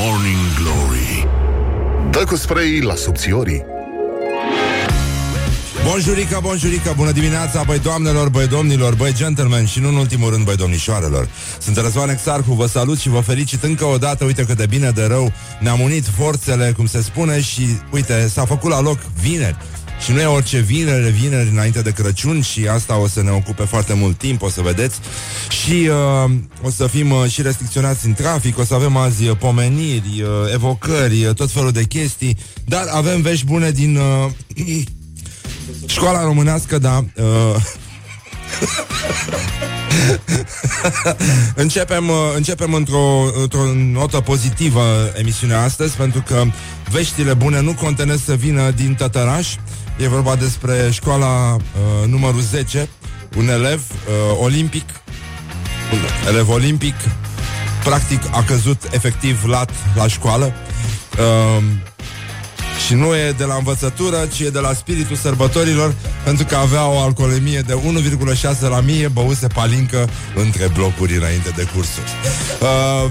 Morning Glory Dă cu spray la subțiorii Bonjurica, bonjurica, bună dimineața, băi doamnelor, băi domnilor, băi gentlemen și nu în ultimul rând, băi domnișoarelor. Sunt Răzvan Exarhu, vă salut și vă felicit încă o dată, uite cât de bine de rău ne-am unit forțele, cum se spune, și uite, s-a făcut la loc vineri. Și nu e orice vineri, vineri înainte de Crăciun și asta o să ne ocupe foarte mult timp, o să vedeți. Și uh, o să fim uh, și restricționați în trafic, o să avem azi uh, pomeniri, uh, evocări, uh, tot felul de chestii, dar avem vești bune din uh, școala românească, da. Uh, începem, uh, începem într-o, într-o notă pozitivă emisiunea astăzi Pentru că veștile bune nu contenesc să vină din Tătăraș E vorba despre școala uh, numărul 10 Un elev uh, olimpic. Un elev olimpic. Practic a căzut efectiv lat la școală. Uh, și nu e de la învățătură, ci e de la spiritul sărbătorilor, pentru că avea o alcoolemie de 1,6 la mie, băuse palincă între blocuri înainte de cursul. Uh,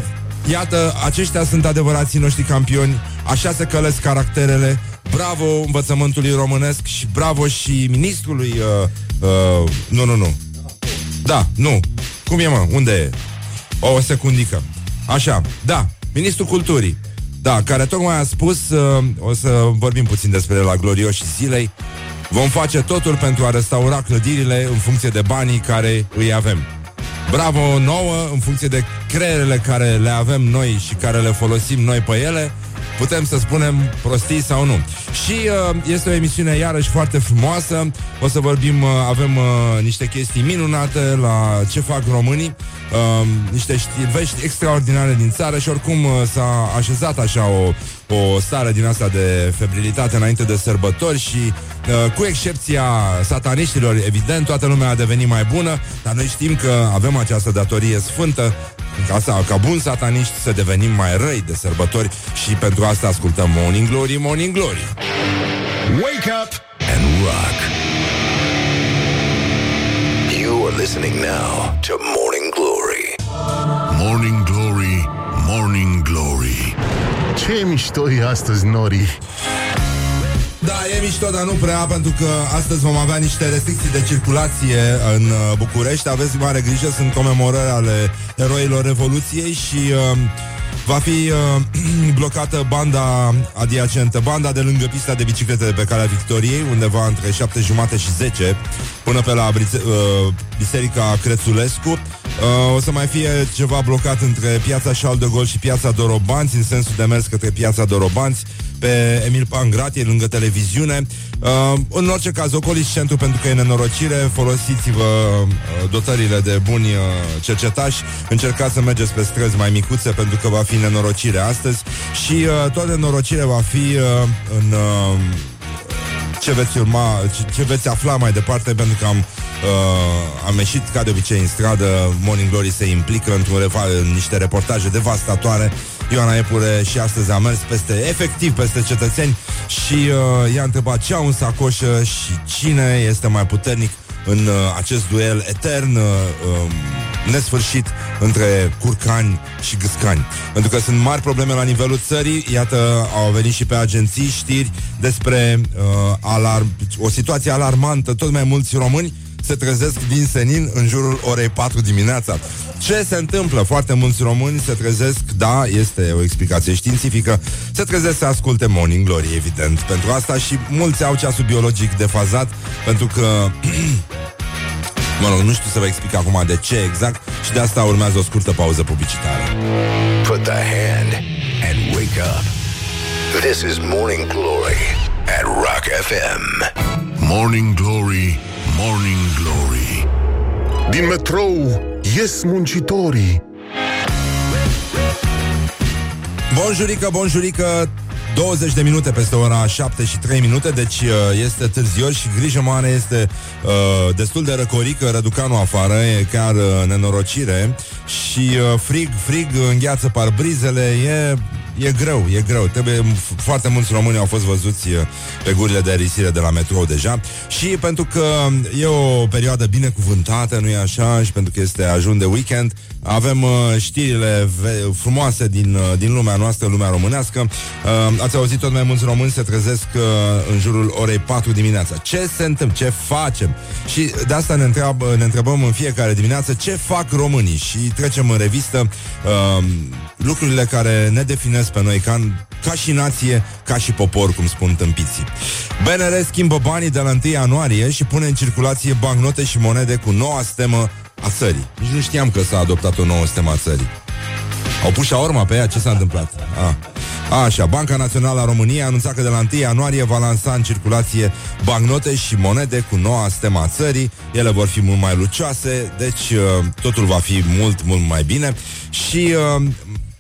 iată, aceștia sunt adevărații noștri campioni, așa se călesc caracterele, bravo învățământului românesc și bravo și ministrului... Uh, uh, nu, nu, nu. Da, nu. Cum e, mă? Unde e? O, o secundică. Așa, da, ministrul culturii. Da, care tocmai a spus, uh, o să vorbim puțin despre la glorioși zilei, vom face totul pentru a restaura clădirile în funcție de banii care îi avem. Bravo nouă, în funcție de creierele care le avem noi și care le folosim noi pe ele, putem să spunem prostii sau nu. Și uh, este o emisiune iarăși foarte frumoasă. O să vorbim, uh, avem uh, niște chestii minunate la ce fac românii, uh, niște știri, vești extraordinare din țară și oricum uh, s-a așezat așa o, o stare din asta de febrilitate înainte de sărbători și uh, cu excepția sataniștilor, evident, toată lumea a devenit mai bună, dar noi știm că avem această datorie sfântă ca, asta, ca bun sataniști să devenim mai răi de sărbători și pentru asta ascultăm Morning Glory, Morning Glory. Wake up and rock You are listening now to Morning Glory Morning Glory, Morning Glory Ce mișto e astăzi, Nori? Da, e mișto, dar nu prea, pentru că astăzi vom avea niște restricții de circulație în uh, București. Aveți mare grijă, sunt comemorări ale eroilor Revoluției și uh, va fi uh, blocată banda adiacentă, banda de lângă pista de biciclete de pe calea Victoriei, undeva între 7 jumate și 10, până pe la brițe, uh, Biserica Crețulescu. Uh, o să mai fie ceva blocat între piața Charles de Gaulle și piața Dorobanți, în sensul de mers către piața Dorobanți pe Emil Pangratie, lângă televiziune. Uh, în orice caz, ocoliți centru pentru că e nenorocire, folosiți-vă uh, dotările de buni uh, cercetași, încercați să mergeți pe străzi mai micuțe pentru că va fi nenorocire astăzi și uh, toată nenorocirea va fi uh, în... Uh, ce veți urma, ce, ce veți afla mai departe, pentru că am, uh, am ieșit ca de obicei în stradă, Morning Glory se implică într-un refa- în niște reportaje devastatoare. Ioana Epure și astăzi a mers peste, efectiv, peste cetățeni și uh, i-a întrebat ce au în sacoșă și cine este mai puternic în uh, acest duel etern, uh, uh, nesfârșit între curcani și gâscani. Pentru că sunt mari probleme la nivelul țării, iată, au venit și pe agenții știri despre uh, alarm, o situație alarmantă, tot mai mulți români se trezesc din senin în jurul orei 4 dimineața. Ce se întâmplă? Foarte mulți români se trezesc, da, este o explicație științifică, se trezesc să asculte Morning Glory, evident. Pentru asta și mulți au ceasul biologic defazat, pentru că Mă rog, nu știu să vă explic acum de ce exact și de asta urmează o scurtă pauză publicitară. Put the hand and wake up This is Morning Glory at Rock FM Morning Glory, Morning Glory. Din metrou ies muncitorii. Bonjurică, bonjurică 20 de minute peste ora 7 și 3 minute Deci uh, este târzior și grijă mare Este uh, destul de răcorică Răducanul afară, e chiar uh, nenorocire Și uh, frig, frig, îngheață parbrizele E e greu, e greu. Trebuie, foarte mulți români au fost văzuți uh, pe gurile de risire de la metrou deja și pentru că e o perioadă binecuvântată, nu e așa, și pentru că este ajun de weekend, avem uh, știrile frumoase din, uh, din lumea noastră, lumea românească. Uh, ați auzit tot mai mulți români se trezesc uh, în jurul orei 4 dimineața. Ce se întâmplă? Ce facem? Și de asta ne, întreabă, ne întrebăm în fiecare dimineață ce fac românii și trecem în revistă uh, lucrurile care ne definesc pe noi ca, ca și nație, ca și popor, cum spun tâmpiții. BNR schimbă banii de la 1 ianuarie și pune în circulație bancnote și monede cu noua stemă a țării. Nici nu știam că s-a adoptat o nouă stemă a țării. Au pus urma pe ea? Ce s-a întâmplat? Ah. Așa, Banca Națională a României a anunțat că de la 1 ianuarie va lansa în circulație bancnote și monede cu noua stema țării. Ele vor fi mult mai lucioase, deci uh, totul va fi mult, mult mai bine. Și uh,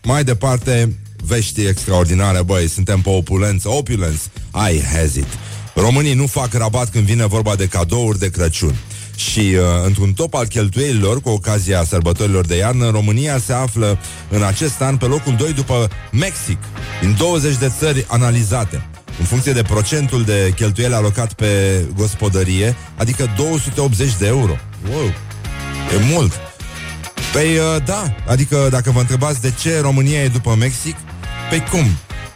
mai departe, vești extraordinare, băi, suntem pe opulență, opulence, I has it. Românii nu fac rabat când vine vorba de cadouri de Crăciun. Și uh, într-un top al cheltuielilor, cu ocazia sărbătorilor de iarnă, România se află în acest an pe locul 2 după Mexic, din 20 de țări analizate în funcție de procentul de cheltuieli alocat pe gospodărie, adică 280 de euro. Wow, e mult. Păi uh, da, adică dacă vă întrebați de ce România e după Mexic, pe cum?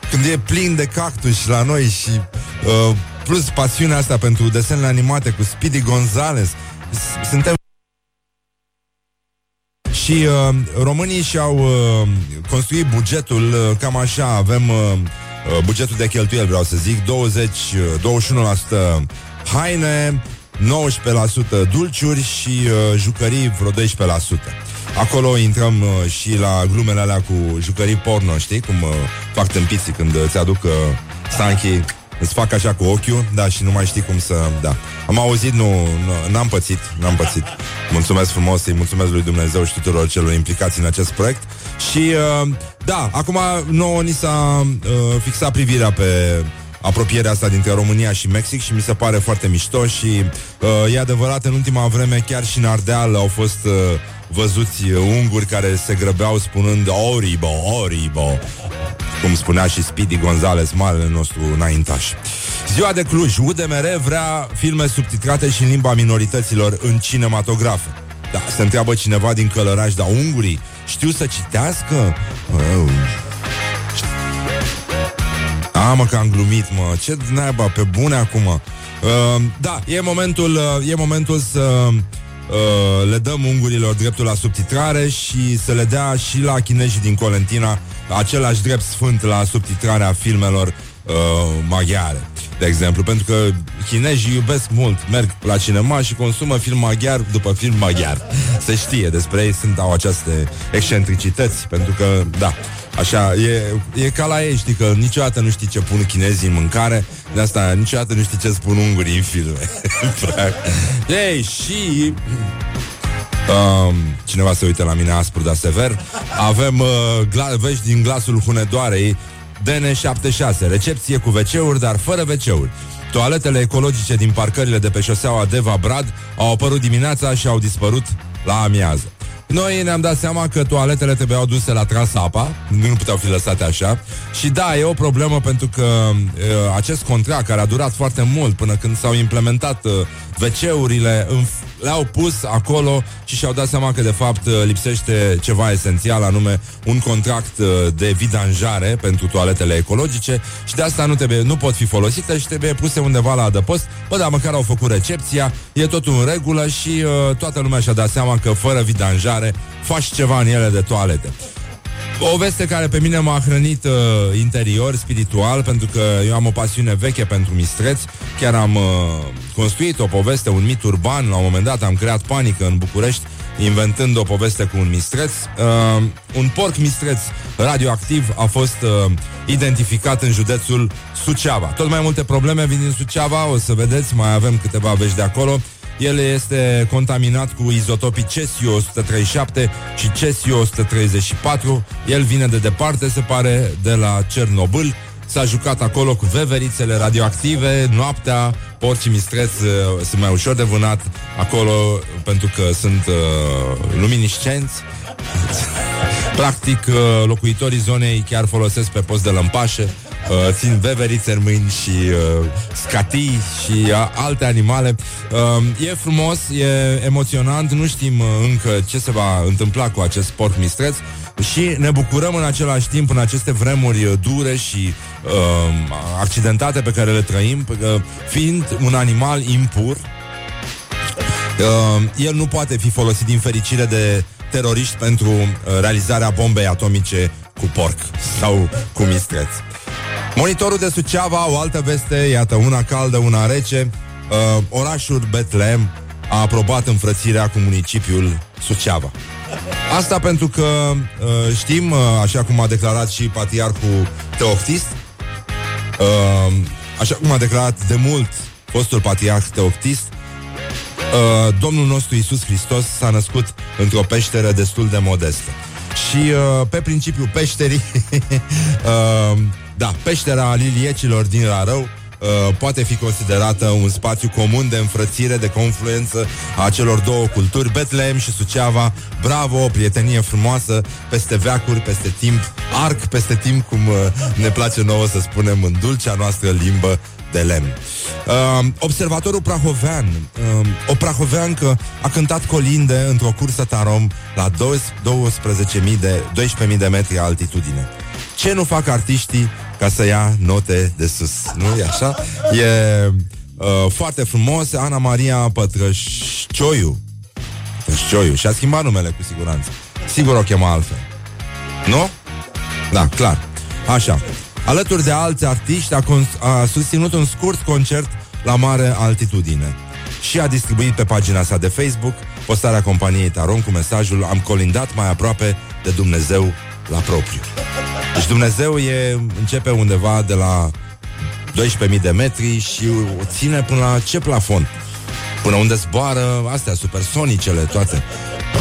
Când e plin de cactus la noi și uh, plus pasiunea asta pentru desenele animate cu Speedy Gonzales, suntem și uh, românii și-au uh, construit bugetul uh, cam așa, avem uh, uh bugetul de cheltuieli, vreau să zic, 20, 21% uh, haine, 19% dulciuri și uh, jucării vreo 12%. Acolo intrăm uh, și la glumele alea cu jucării porno, știi? Cum uh, fac tâmpiții când uh, ți-aduc uh, Stanchi Îți fac așa cu ochiul, da, și nu mai știi cum să... Da. Am auzit, nu, nu n-am pățit, n-am pățit. Mulțumesc frumos, îi mulțumesc lui Dumnezeu și tuturor celor implicați în acest proiect. Și, uh, da, acum nouă ni s-a uh, fixat privirea pe apropierea asta dintre România și Mexic și mi se pare foarte mișto și uh, e adevărat, în ultima vreme, chiar și în Ardeal au fost... Uh, văzuți unguri care se grăbeau spunând Oribo, Oribo cum spunea și Speedy Gonzales, marele nostru înaintaș. Ziua de Cluj, UDMR vrea filme subtitrate și în limba minorităților în cinematografe. Da, se întreabă cineva din Călăraș, dar ungurii știu să citească? Oh. A, mă, că am glumit, mă. Ce naiba, pe bune acum. Uh, da, e momentul, uh, e momentul să uh, le dăm ungurilor dreptul la subtitrare și să le dea și la chinezii din Colentina același drept sfânt la subtitrarea filmelor uh, maghiare, de exemplu, pentru că chinezii iubesc mult, merg la cinema și consumă film maghiar după film maghiar. Se știe despre ei, sunt au aceste excentricități, pentru că, da, Așa, e, e ca la ei, știi că niciodată nu știi ce pun chinezii în mâncare, de asta niciodată nu știi ce spun ungurii în filme. Ei, și Um, cineva se uită la mine aspru, dar sever. Avem uh, gla- vești din glasul Hunedoarei DN76, recepție cu wc dar fără wc Toaletele ecologice din parcările de pe șoseaua Deva Brad au apărut dimineața și au dispărut la amiază. Noi ne-am dat seama că toaletele trebuiau duse la tras apa, nu puteau fi lăsate așa. Și da, e o problemă pentru că uh, acest contract care a durat foarte mult până când s-au implementat uh, WC-urile în le-au pus acolo și și-au dat seama că de fapt lipsește ceva esențial, anume un contract uh, de vidanjare pentru toaletele ecologice și de asta nu, trebuie, nu pot fi folosite și trebuie puse undeva la adăpost. Bă, dar măcar au făcut recepția, e totul în regulă și uh, toată lumea și-a dat seama că fără vidanjare faci ceva în ele de toalete. O veste care pe mine m-a hrănit uh, interior, spiritual, pentru că eu am o pasiune veche pentru mistreți. Chiar am uh, construit o poveste, un mit urban. La un moment dat am creat panică în București, inventând o poveste cu un mistreț. Uh, un porc mistreț radioactiv a fost uh, identificat în județul Suceava. Tot mai multe probleme vin din Suceava, o să vedeți, mai avem câteva vești de acolo. El este contaminat cu izotopii cesiu 137 și cesiu 134. El vine de departe, se pare, de la Cernobâl. S-a jucat acolo cu veverițele radioactive, noaptea, porcii mistreți uh, sunt mai ușor de vânat acolo pentru că sunt uh, luminiscenți. Practic, uh, locuitorii zonei chiar folosesc pe post de lămpașe, uh, țin veverițe în mâini și uh, scatii și uh, alte animale. Uh, e frumos, e emoționant, nu știm uh, încă ce se va întâmpla cu acest porc mistreț și ne bucurăm în același timp în aceste vremuri uh, dure și uh, accidentate pe care le trăim, că fiind un animal impur, uh, el nu poate fi folosit din fericire de teroriști pentru uh, realizarea bombei atomice cu porc sau cu mistreț. Monitorul de Suceava, o altă veste, iată, una caldă, una rece. Uh, orașul Betlehem a aprobat înfrățirea cu municipiul Suceava. Asta pentru că uh, știm, uh, așa cum a declarat și patriarhul Teoftist, uh, așa cum a declarat de mult fostul patriarh Teoftist, uh, Domnul nostru Isus Hristos s-a născut într-o peșteră destul de modestă. Și uh, pe principiul peșterii, uh, da, peștera liliecilor din Rarău, Uh, poate fi considerată un spațiu comun de înfrățire, de confluență a celor două culturi, Betlehem și Suceava. Bravo, o prietenie frumoasă, peste veacuri, peste timp, arc peste timp, cum uh, ne place nouă să spunem în dulcea noastră limbă de lemn. Uh, observatorul prahovean, uh, o prahoveancă a cântat colinde într-o cursă tarom la 12.000 de, 12.000 de metri altitudine. Ce nu fac artiștii ca să ia note de sus? Nu e așa? E uh, foarte frumos. Ana Maria Pătrășcioiu. Pătrășcioiu. Și-a schimbat numele cu siguranță. Sigur o chema altfel. Nu? Da, clar. Așa. Alături de alți artiști a, cons- a susținut un scurt concert la mare altitudine și a distribuit pe pagina sa de Facebook postarea companiei Taron cu mesajul Am colindat mai aproape de Dumnezeu la propriu. Deci Dumnezeu e, începe undeva de la 12.000 de metri și o ține până la ce plafon? Până unde zboară astea supersonicele toate.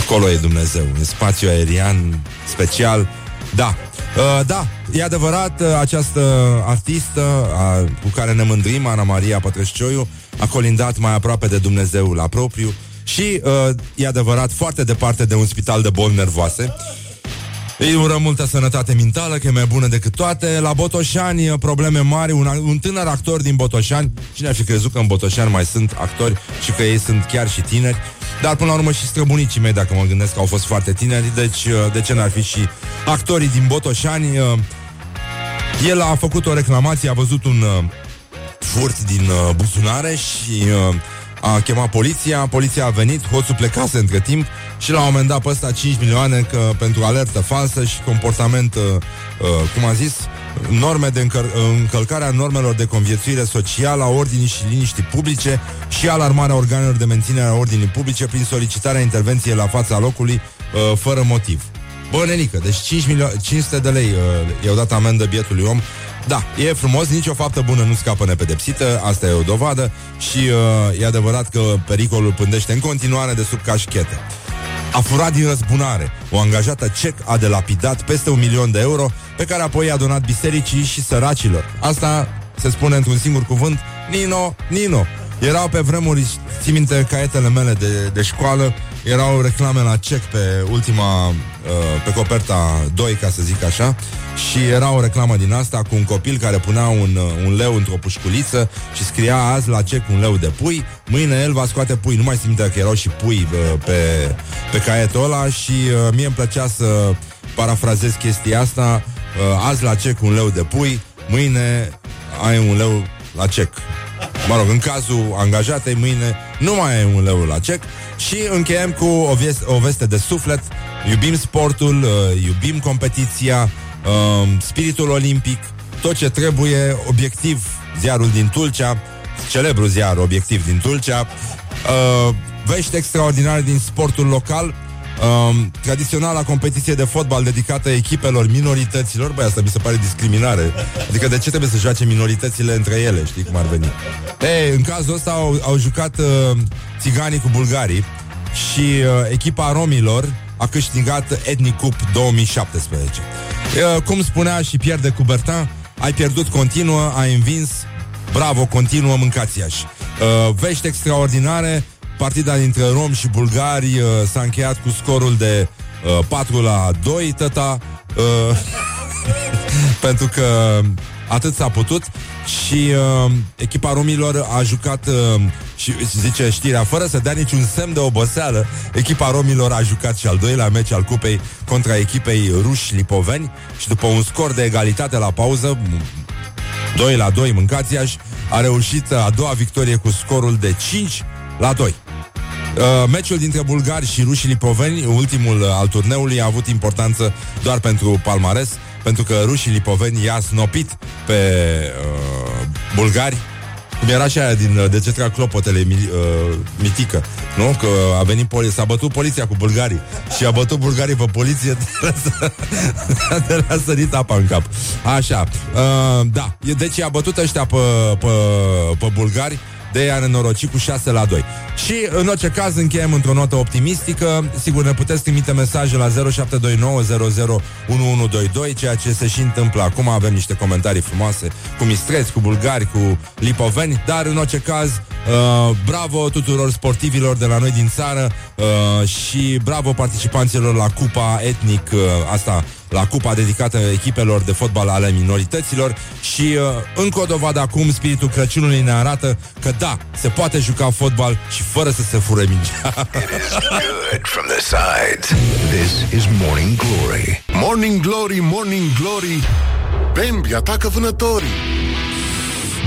Acolo e Dumnezeu, în spațiu aerian special. Da, Uh, da, e adevărat, uh, această artistă uh, cu care ne mândrim, Ana Maria Pătrășcioiu, a colindat mai aproape de Dumnezeu la propriu și uh, e adevărat foarte departe de un spital de boli nervoase. Îi urăm multă sănătate mentală, că e mai bună decât toate. La Botoșani, uh, probleme mari, un, un tânăr actor din Botoșani, cine ar fi crezut că în Botoșani mai sunt actori și că ei sunt chiar și tineri, dar până la urmă și străbunicii mei, dacă mă gândesc că au fost foarte tineri, deci uh, de ce n-ar fi și actorii din Botoșani. Uh, el a făcut o reclamație, a văzut un furt din buzunare și a chemat poliția, poliția a venit, hoțul plecase între timp și l-a moment dat pe ăsta 5 milioane că, pentru alertă falsă și comportament, uh, uh, cum a zis, norme de încăr- încălcarea normelor de conviețuire socială, a ordinii și liniștii publice și alarmarea organelor de menținere a ordinii publice prin solicitarea intervenției la fața locului uh, fără motiv. Bă, nenică, deci 5 milio- 500 de lei uh, i-au dat amendă bietului om da, e frumos, nicio faptă bună nu scapă nepedepsită, asta e o dovadă și uh, e adevărat că pericolul pândește în continuare de sub cașchete. A furat din răzbunare. O angajată cec a delapidat peste un milion de euro pe care apoi i-a donat bisericii și săracilor. Asta se spune într-un singur cuvânt, Nino, Nino. Erau pe vremuri, ții minte caietele mele de, de școală, erau reclame la cec pe ultima, uh, pe coperta 2, ca să zic așa, și era o reclamă din asta cu un copil care punea un, uh, un leu într-o pușculiță și scria azi la cec un leu de pui, mâine el va scoate pui. Nu mai simt că erau și pui uh, pe, pe caietul ăla și uh, mie îmi plăcea să parafrazez chestia asta, uh, azi la cec un leu de pui, mâine ai un leu la cec. Mă rog, în cazul angajatei, mâine nu mai ai un leu la cec și încheiem cu o, vies- o veste de suflet. Iubim sportul, uh, iubim competiția, uh, spiritul olimpic, tot ce trebuie, obiectiv, ziarul din Tulcea, celebru ziar, obiectiv din Tulcea, uh, vești extraordinare din sportul local, Um, tradiționala competiție de fotbal dedicată echipelor minorităților. Băi, asta mi se pare discriminare. Adică de ce trebuie să joace minoritățile între ele? Știi cum ar veni? Ei, în cazul ăsta au, au jucat uh, Țiganii cu bulgarii Și uh, echipa romilor A câștigat Ethnic Cup 2017 uh, Cum spunea și Pierre de Coubertin Ai pierdut continuă, ai învins Bravo, continuă, mâncați uh, Vești extraordinare Partida dintre rom și bulgari uh, s-a încheiat cu scorul de uh, 4 la 2, tăta, uh, pentru că atât s-a putut și uh, echipa romilor a jucat uh, și zice știrea, fără să dea niciun semn de oboseală, echipa romilor a jucat și al doilea meci al cupei contra echipei ruși lipoveni și după un scor de egalitate la pauză, 2 la 2 mâncați a reușit a doua victorie cu scorul de 5 la 2. Uh, meciul dintre bulgari și rușii lipoveni, ultimul uh, al turneului, a avut importanță doar pentru palmares, pentru că rușii lipoveni i-a snopit pe uh, bulgari. Cum era și aia din uh, Degetra Clopotele mi, uh, mitică Nu? Că a venit poli- S-a bătut poliția cu bulgarii. Și a bătut bulgarii pe poliție De la sărit apa în cap. Așa uh, Da, deci a bătut ăștia pe, pe, pe bulgari de ea nenoroci cu 6 la 2. Și în orice caz încheiem într-o notă optimistică. Sigur, ne puteți trimite mesaje la 0729001122, ceea ce se și întâmplă acum. Avem niște comentarii frumoase cu mistreți, cu bulgari, cu lipoveni, dar în orice caz, uh, bravo tuturor sportivilor de la noi din țară uh, și bravo participanților la Cupa Etnic, uh, asta la cupa dedicată echipelor de fotbal ale minorităților și uh, încă o dovadă acum spiritul Crăciunului ne arată că da, se poate juca fotbal și fără să se fure mingea. from the sides. This is Morning Glory. Morning Glory, Morning Glory. Bambi atacă vânătorii.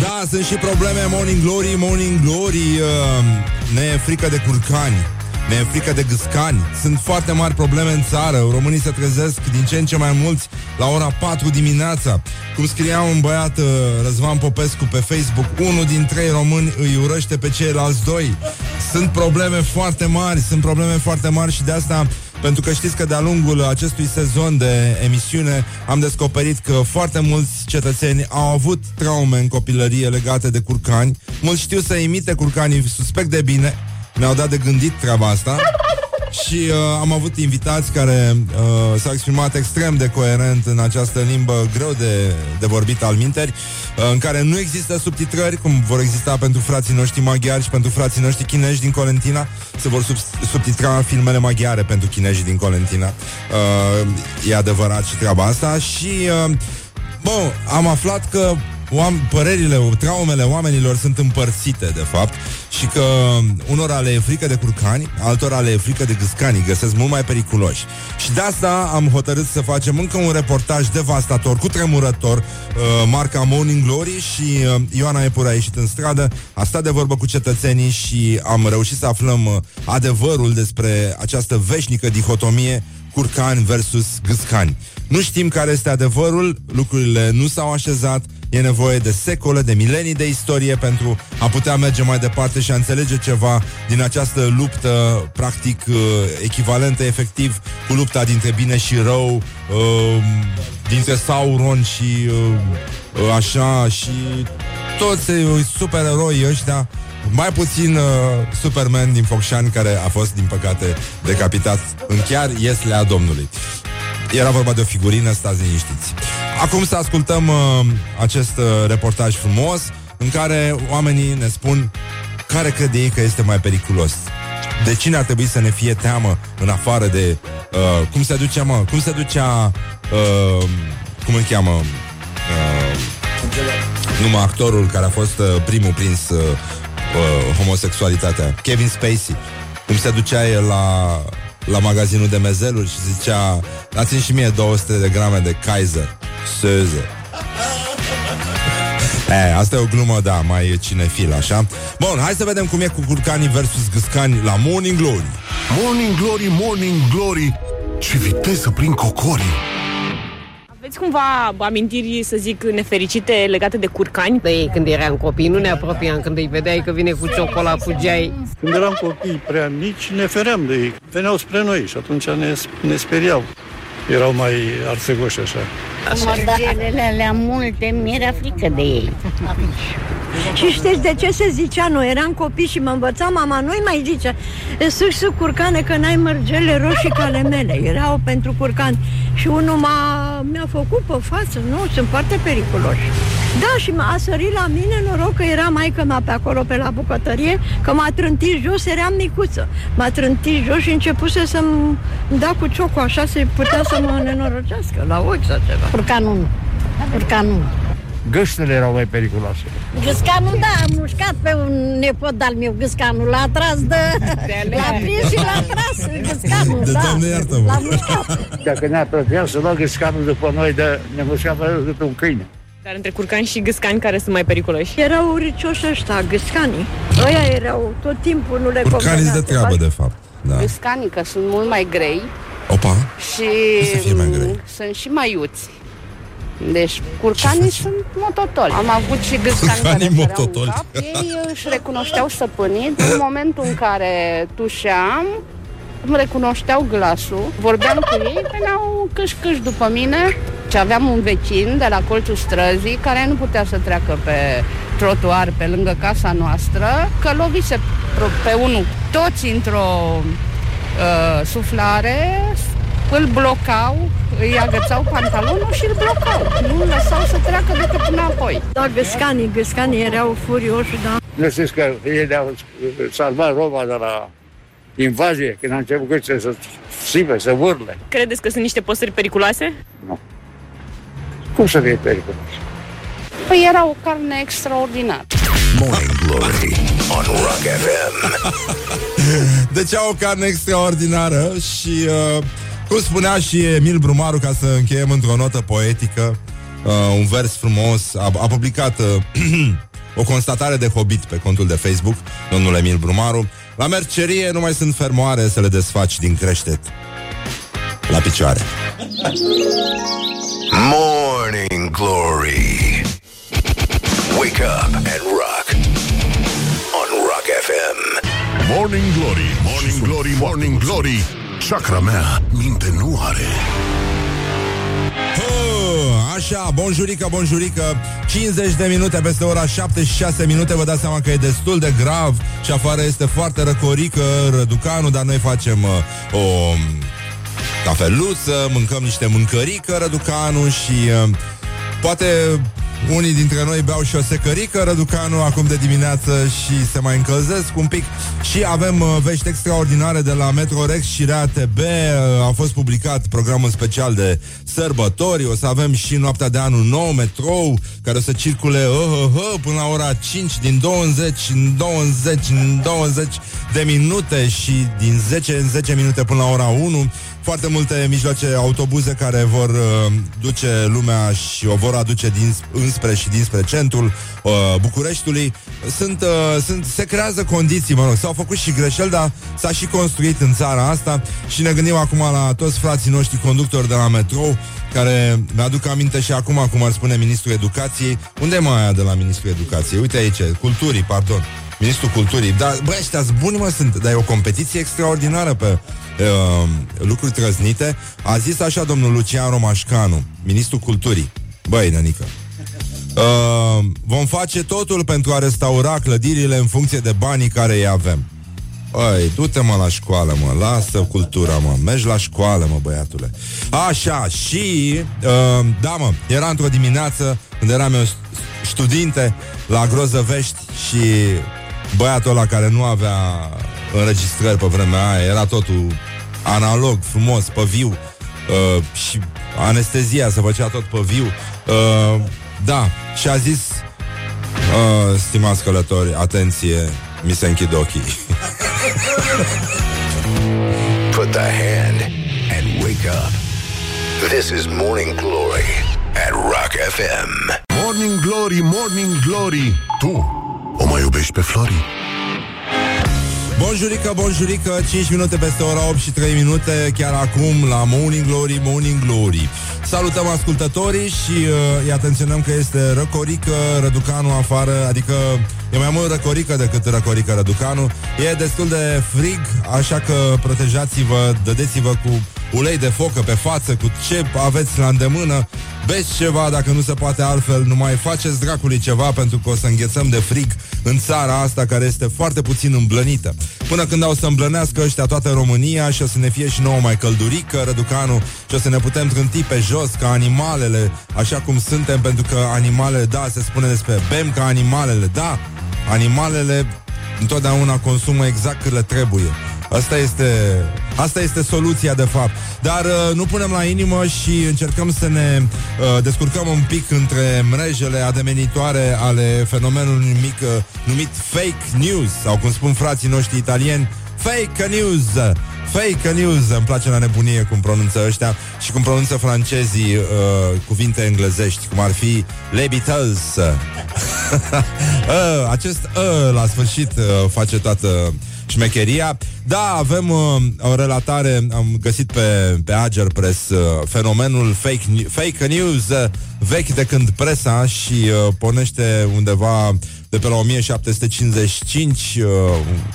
Da, sunt și probleme Morning Glory, Morning Glory uh, Ne e frică de curcani ne e frică de gâscani. Sunt foarte mari probleme în țară. Românii se trezesc din ce în ce mai mulți la ora 4 dimineața. Cum scria un băiat, uh, Răzvan Popescu, pe Facebook, unul din trei români îi urăște pe ceilalți doi. Sunt probleme foarte mari, sunt probleme foarte mari și de asta pentru că știți că de-a lungul acestui sezon de emisiune am descoperit că foarte mulți cetățeni au avut traume în copilărie legate de curcani. Mulți știu să imite curcanii suspect de bine, mi-au dat de gândit treaba asta și uh, am avut invitați care uh, s-au exprimat extrem de coerent în această limbă greu de, de vorbit al minteri, uh, în care nu există subtitrări, cum vor exista pentru frații noștri maghiari și pentru frații noștri chinezi din Colentina. Se vor sub, subtitra filmele maghiare pentru chinezii din Colentina. Uh, e adevărat și treaba asta și... Uh, Bun, am aflat că oam- părerile, traumele oamenilor sunt împărțite, de fapt, și că unora le e frică de curcani, altora le e frică de gâscani, găsesc mult mai periculoși. Și de asta am hotărât să facem încă un reportaj devastator, cu tremurător, uh, marca Morning Glory și uh, Ioana Epura a ieșit în stradă, a stat de vorbă cu cetățenii și am reușit să aflăm uh, adevărul despre această veșnică dihotomie curcani versus gâscani. Nu știm care este adevărul, lucrurile nu s-au așezat, e nevoie de secole, de milenii de istorie pentru a putea merge mai departe și a înțelege ceva din această luptă, practic, uh, echivalentă efectiv cu lupta dintre bine și rău, uh, dintre Sauron și uh, așa, și toți supereroi ăștia mai puțin uh, Superman din Focșani Care a fost, din păcate, decapitat În chiar ieslea Domnului. Era vorba de o figurină, stați liniștiți Acum să ascultăm uh, acest uh, reportaj frumos În care oamenii ne spun Care crede ei că este mai periculos De cine ar trebui să ne fie teamă În afară de uh, Cum se ducea, mă? Cum se ducea uh, Cum îl cheamă? Uh, numai actorul care a fost uh, primul prins uh, uh, homosexualitatea. Kevin Spacey. Cum se ducea el la, la magazinul de mezeluri și zicea Dați-mi și mie 200 de grame de Kaiser Söze E, asta e o glumă, da, mai e cinefil, așa Bun, hai să vedem cum e cu curcanii versus gâscani la Morning Glory Morning Glory, Morning Glory Ce viteză prin cocorii aveți cumva amintiri, să zic, nefericite legate de curcani? De ei, când eram copii, nu ne apropiam. Când îi vedeai că vine cu ciocola, fugeai. Când eram copii prea mici, ne feream de ei. Veneau spre noi și atunci ne, ne speriau. Erau mai arțăgoși așa. Mărgelele alea multe, mi-era frică de ei. Și știți de ce se zicea? Noi eram copii și mă învăța mama, nu mai zice Suși să curcane că n-ai mărgele roșii ca ale mele Erau pentru curcani Și unul m-a, mi-a făcut pe față Nu, sunt foarte periculoși Da, și m-a sărit la mine, noroc că era maică mea pe acolo, pe la bucătărie, că m-a trântit jos, eram micuță. M-a trântit jos și începuse să-mi da cu ciocul, așa se putea să mă nenorocească la ochi sau ceva. Urcanul nu. Urcanul Găștele erau mai periculoase. Gâscanul, da, am mușcat pe un nepot al meu, Gâscanul, l-a tras de... L-a prins și l-a tras, Gâscanul, De da. Doamne iartă-mă. L-a mușcat. Dacă ne apropiam să lua gâscanul după noi, de, ne mușca pe câte un câine. Dar între curcani și gâscani care sunt mai periculoși? Erau uricioși ăștia, gâscanii. Ăia erau tot timpul, nu le Urcanii convenea de să treabă, faci- de fapt. Da. Gâscanii, că sunt mult mai grei Opa, și să fie mai grei? sunt și mai iuți. Deci, curcanii sunt mototoli. Am avut și gâscani Curcanii care săreau în mototoli. cap. Ei își recunoșteau stăpânii. În momentul în care tușeam, îmi recunoșteau glasul, vorbeam cu ei, veneau câș-câș după mine și aveam un vecin de la colțul străzii care nu putea să treacă pe trotuar pe lângă casa noastră, că lovise pro- pe unul. Toți într-o uh, suflare îl blocau, îi agățau pantalonul și îl blocau. Nu îl lăsau să treacă decât înapoi. Da, gâscanii, gâscanii erau furioși, da. Nu știți că ei au salvat Roma de la invazie, când a început să să țipe, să urle. Credeți că sunt niște păsări periculoase? Cum să fie periculos? Păi era o carne extraordinară. Morning Glory on Rock FM. Deci au o carne extraordinară și, uh, cum spunea și Emil Brumaru, ca să încheiem într-o notă poetică, uh, un vers frumos, a, a publicat uh, o constatare de hobit pe contul de Facebook, domnul Emil Brumaru. La mercerie nu mai sunt fermoare să le desfaci din creștet la picioare. Morning Glory. Wake up and rock on Rock FM. Morning Glory, Morning Glory, Morning Glory Chakra mea minte nu are Oh, așa, bonjurică, bonjurică 50 de minute peste ora 76 minute Vă dați seama că e destul de grav Și afară este foarte răcorică Răducanul, dar noi facem uh, o cafeluță Mâncăm niște mâncărică Răducanul Și uh, poate unii dintre noi beau și o secărică Răducanul acum de dimineață Și se mai încălzesc un pic. Și avem uh, vești extraordinare de la Metrorex și RATB uh, A fost publicat programul special de sărbători. O să avem și noaptea de anul nou Metrou Care o să circule uh, uh, uh, până la ora 5 Din 20 în 20 în 20 de minute Și din 10 în 10 minute până la ora 1 foarte multe mijloace, autobuze care vor uh, duce lumea și o vor aduce din, înspre și dinspre centrul uh, Bucureștiului. Sunt, uh, sunt, se creează condiții, mă rog, s-au făcut și greșeli, dar s-a și construit în țara asta și ne gândim acum la toți frații noștri conductori de la metrou, care mi-aduc aminte și acum, cum ar spune Ministrul Educației. Unde e mai aia de la Ministrul Educației? Uite aici, Culturii, pardon. Ministrul Culturii. Dar, bă, ăștia buni, mă, sunt. Dar e o competiție extraordinară pe uh, lucruri trăznite. A zis așa domnul Lucian Romașcanu, ministrul culturii. Băi, nănică, uh, vom face totul pentru a restaura clădirile în funcție de banii care îi avem. Băi, du-te mă la școală, mă, lasă cultura, mă, mergi la școală, mă, băiatule. Așa, și, uh, da, mă, era într-o dimineață când eram eu studinte la Grozăvești și băiatul ăla care nu avea înregistrări pe vremea aia, era totul analog, frumos, pe viu uh, și anestezia se făcea tot pe viu. Uh, da, și a zis uh, stimați călători, atenție, mi se închid ochii. Put the hand and wake up. This is Morning Glory at Rock FM. Morning Glory, Morning Glory Tu o mai iubești pe Flori? Bonjurică, bonjurică, 5 minute peste ora 8 și 3 minute Chiar acum la Morning Glory, Morning Glory. Salutăm ascultătorii și uh, îi atenționăm că este răcorică Răducanu afară Adică e mai mult răcorică decât răcorică Răducanu. E destul de frig, așa că protejați-vă Dădeți-vă cu ulei de focă pe față Cu ce aveți la îndemână. Beți ceva, dacă nu se poate altfel Nu mai faceți dracului ceva Pentru că o să înghețăm de frig în țara asta care este foarte puțin îmblănită. Până când au să îmblănească ăștia toată România și o să ne fie și nouă mai căldurică, Răducanu, și o să ne putem trânti pe jos ca animalele, așa cum suntem, pentru că animalele, da, se spune despre bem ca animalele, da, animalele întotdeauna consumă exact cât le trebuie. Asta este, asta este soluția, de fapt. Dar uh, nu punem la inimă și încercăm să ne uh, descurcăm un pic între mrejele ademenitoare ale fenomenului mic uh, numit fake news, sau cum spun frații noștri italieni, fake news. Fake news, îmi place la nebunie cum pronunță ăștia și cum pronunță francezii uh, cuvinte englezești, cum ar fi Le Beatles. uh, acest uh, la sfârșit uh, face toată șmecheria. Da, avem uh, o relatare, am găsit pe, pe Ager Press uh, fenomenul fake, fake news uh, vechi de când presa și uh, pornește undeva de pe la 1755, uh,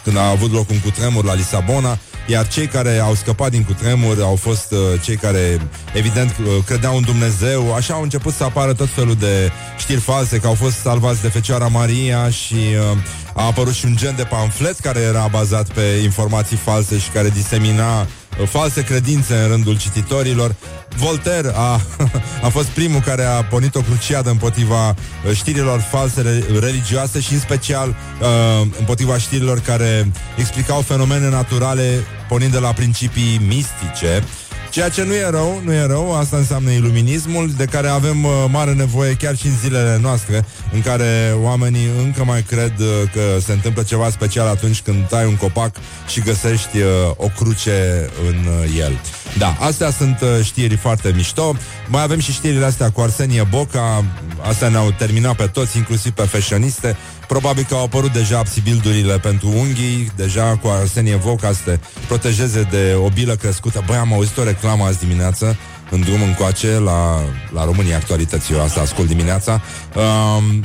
când a avut loc un cutremur la Lisabona, iar cei care au scăpat din cutremur au fost uh, cei care, evident, uh, credeau în Dumnezeu. Așa au început să apară tot felul de știri false, că au fost salvați de Fecioara Maria și uh, a apărut și un gen de pamflet care era bazat pe informații false și care disemina uh, false credințe în rândul cititorilor. Voltaire a, a fost primul care a pornit o cruciadă împotriva uh, știrilor false religioase și în special uh, împotriva știrilor care explicau fenomene naturale pornind de la principii mistice. Ceea ce nu e rău, nu e rău, asta înseamnă iluminismul, de care avem uh, mare nevoie chiar și în zilele noastre, în care oamenii încă mai cred uh, că se întâmplă ceva special atunci când tai un copac și găsești uh, o cruce în uh, el. Da, astea sunt uh, știri foarte mișto. Mai avem și știrile astea cu Arsenie Boca, astea ne-au terminat pe toți, inclusiv pe fashioniste. Probabil că au apărut deja psibildurile pentru unghii, deja cu Arsenie Voca să te protejeze de o bilă crescută. Băi, am auzit o reclamă azi dimineață în drum încoace la, la România Actualității, eu asta ascult dimineața. Um,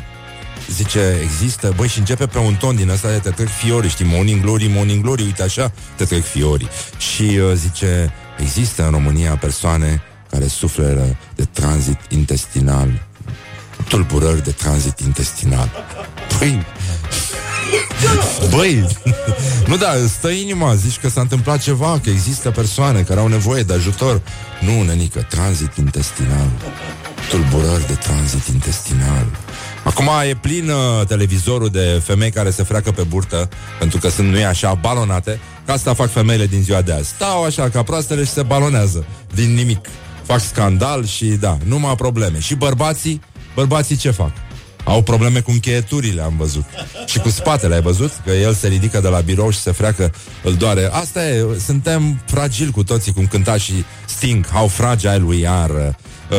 zice, există, băi, și începe pe un ton din ăsta de te trec fiori, știi, morning glory, morning glory, uite așa, te trec fiori. Și uh, zice, există în România persoane care suferă de tranzit intestinal, tulburări de tranzit intestinal. Băi, Băi, nu da, stă inima, zici că s-a întâmplat ceva, că există persoane care au nevoie de ajutor. Nu, nenică, tranzit intestinal. Tulburări de tranzit intestinal. Acum e plin uh, televizorul de femei care se freacă pe burtă, pentru că sunt, nu e așa, balonate. Ca asta fac femeile din ziua de azi. Stau așa ca proastele și se balonează din nimic. Fac scandal și da, numai probleme. Și bărbații, bărbații ce fac? Au probleme cu încheieturile, am văzut. Și cu spatele, ai văzut? Că el se ridică de la birou și se freacă, îl doare. Asta e, suntem fragili cu toții, cum cânta și Sting, how fragile we are,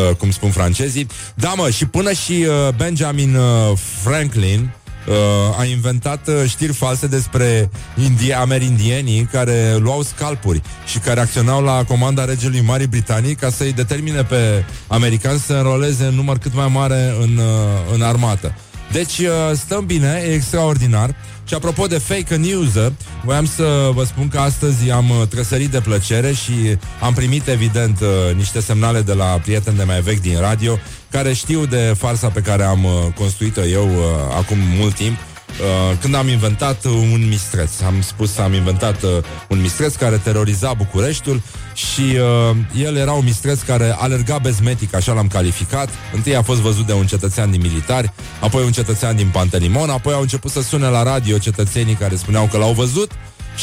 uh, cum spun francezii. Da, mă, și până și uh, Benjamin uh, Franklin, uh, a inventat uh, știri false despre india, amerindienii care luau scalpuri și care acționau la comanda regelui Marii Britanii ca să-i determine pe americani să înroleze în număr cât mai mare în, uh, în armată. Deci uh, stăm bine, e extraordinar. Și apropo de fake news, voiam să vă spun că astăzi am uh, trăsărit de plăcere și am primit, evident, uh, niște semnale de la prieteni de mai vechi din radio care știu de farsa pe care am uh, construit-o eu uh, acum mult timp Uh, când am inventat uh, un mistreț. Am spus, am inventat uh, un mistreț care teroriza Bucureștiul și uh, el era un mistreț care alerga bezmetic, așa l-am calificat. Întâi a fost văzut de un cetățean din militari, apoi un cetățean din Pantelimon, apoi au început să sune la radio cetățenii care spuneau că l-au văzut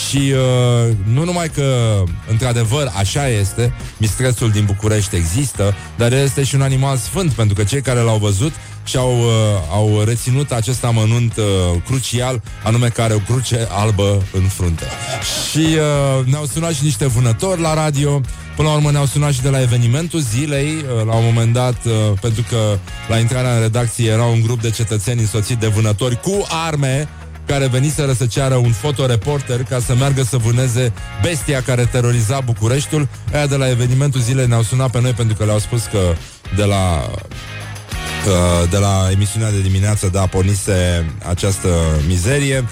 și uh, nu numai că, într-adevăr, așa este, mistrețul din București există, dar este și un animal sfânt, pentru că cei care l-au văzut și au, uh, au reținut acest amănunt uh, crucial, anume care o cruce albă în frunte. Și uh, ne-au sunat și niște vânători la radio, până la urmă ne-au sunat și de la evenimentul zilei, uh, la un moment dat, uh, pentru că la intrarea în redacție era un grup de cetățeni însoțit de vânători cu arme, care veniseră să ceară un fotoreporter ca să meargă să vâneze bestia care teroriza Bucureștiul. Aia de la evenimentul zilei ne-au sunat pe noi pentru că le-au spus că de la că de la emisiunea de dimineață, da, pornise această mizerie